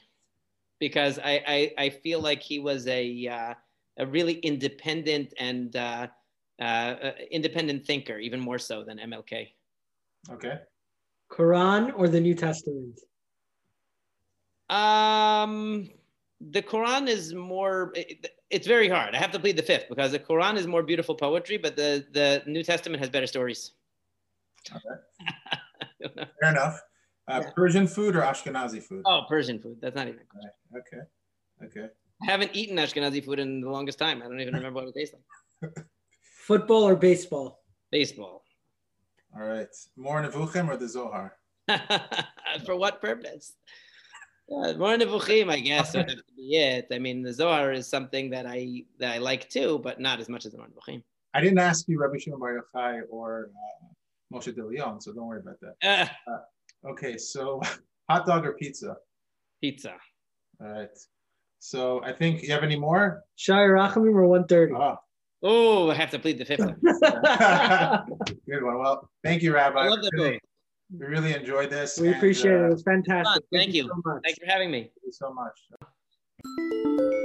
because I, I, I feel like he was a uh, a really independent and uh, uh, independent thinker, even more so than MLK. Okay. Quran or the New Testament? Um, the Quran is more. It, it's very hard. I have to plead the fifth because the Quran is more beautiful poetry, but the the New Testament has better stories. Okay. Fair enough. Uh, yeah. Persian food or Ashkenazi food? Oh, Persian food. That's not even. Okay. Okay. I haven't eaten Ashkenazi food in the longest time. I don't even remember what it tastes like. Football or baseball? Baseball. All right. Moreh Nevuchim or the Zohar? For what purpose? Yeah, Moreh Nevuchim, I guess, would have to be it. I mean, the Zohar is something that I that I like too, but not as much as the Moreh Nevuchim. I didn't ask you Rabbi Shimon Bar Yochai or uh, Moshe de Leon, so don't worry about that. Uh, uh, okay, so hot dog or pizza? Pizza. All right. So I think you have any more? Shai Rachamim or 130? Oh. oh, I have to plead the fifth one. Good one. Well, thank you, Rabbi. I love that book. We really enjoyed this. We and, appreciate uh, it. It was fantastic. Thank, thank you. you so Thanks for having me. Thank you so much.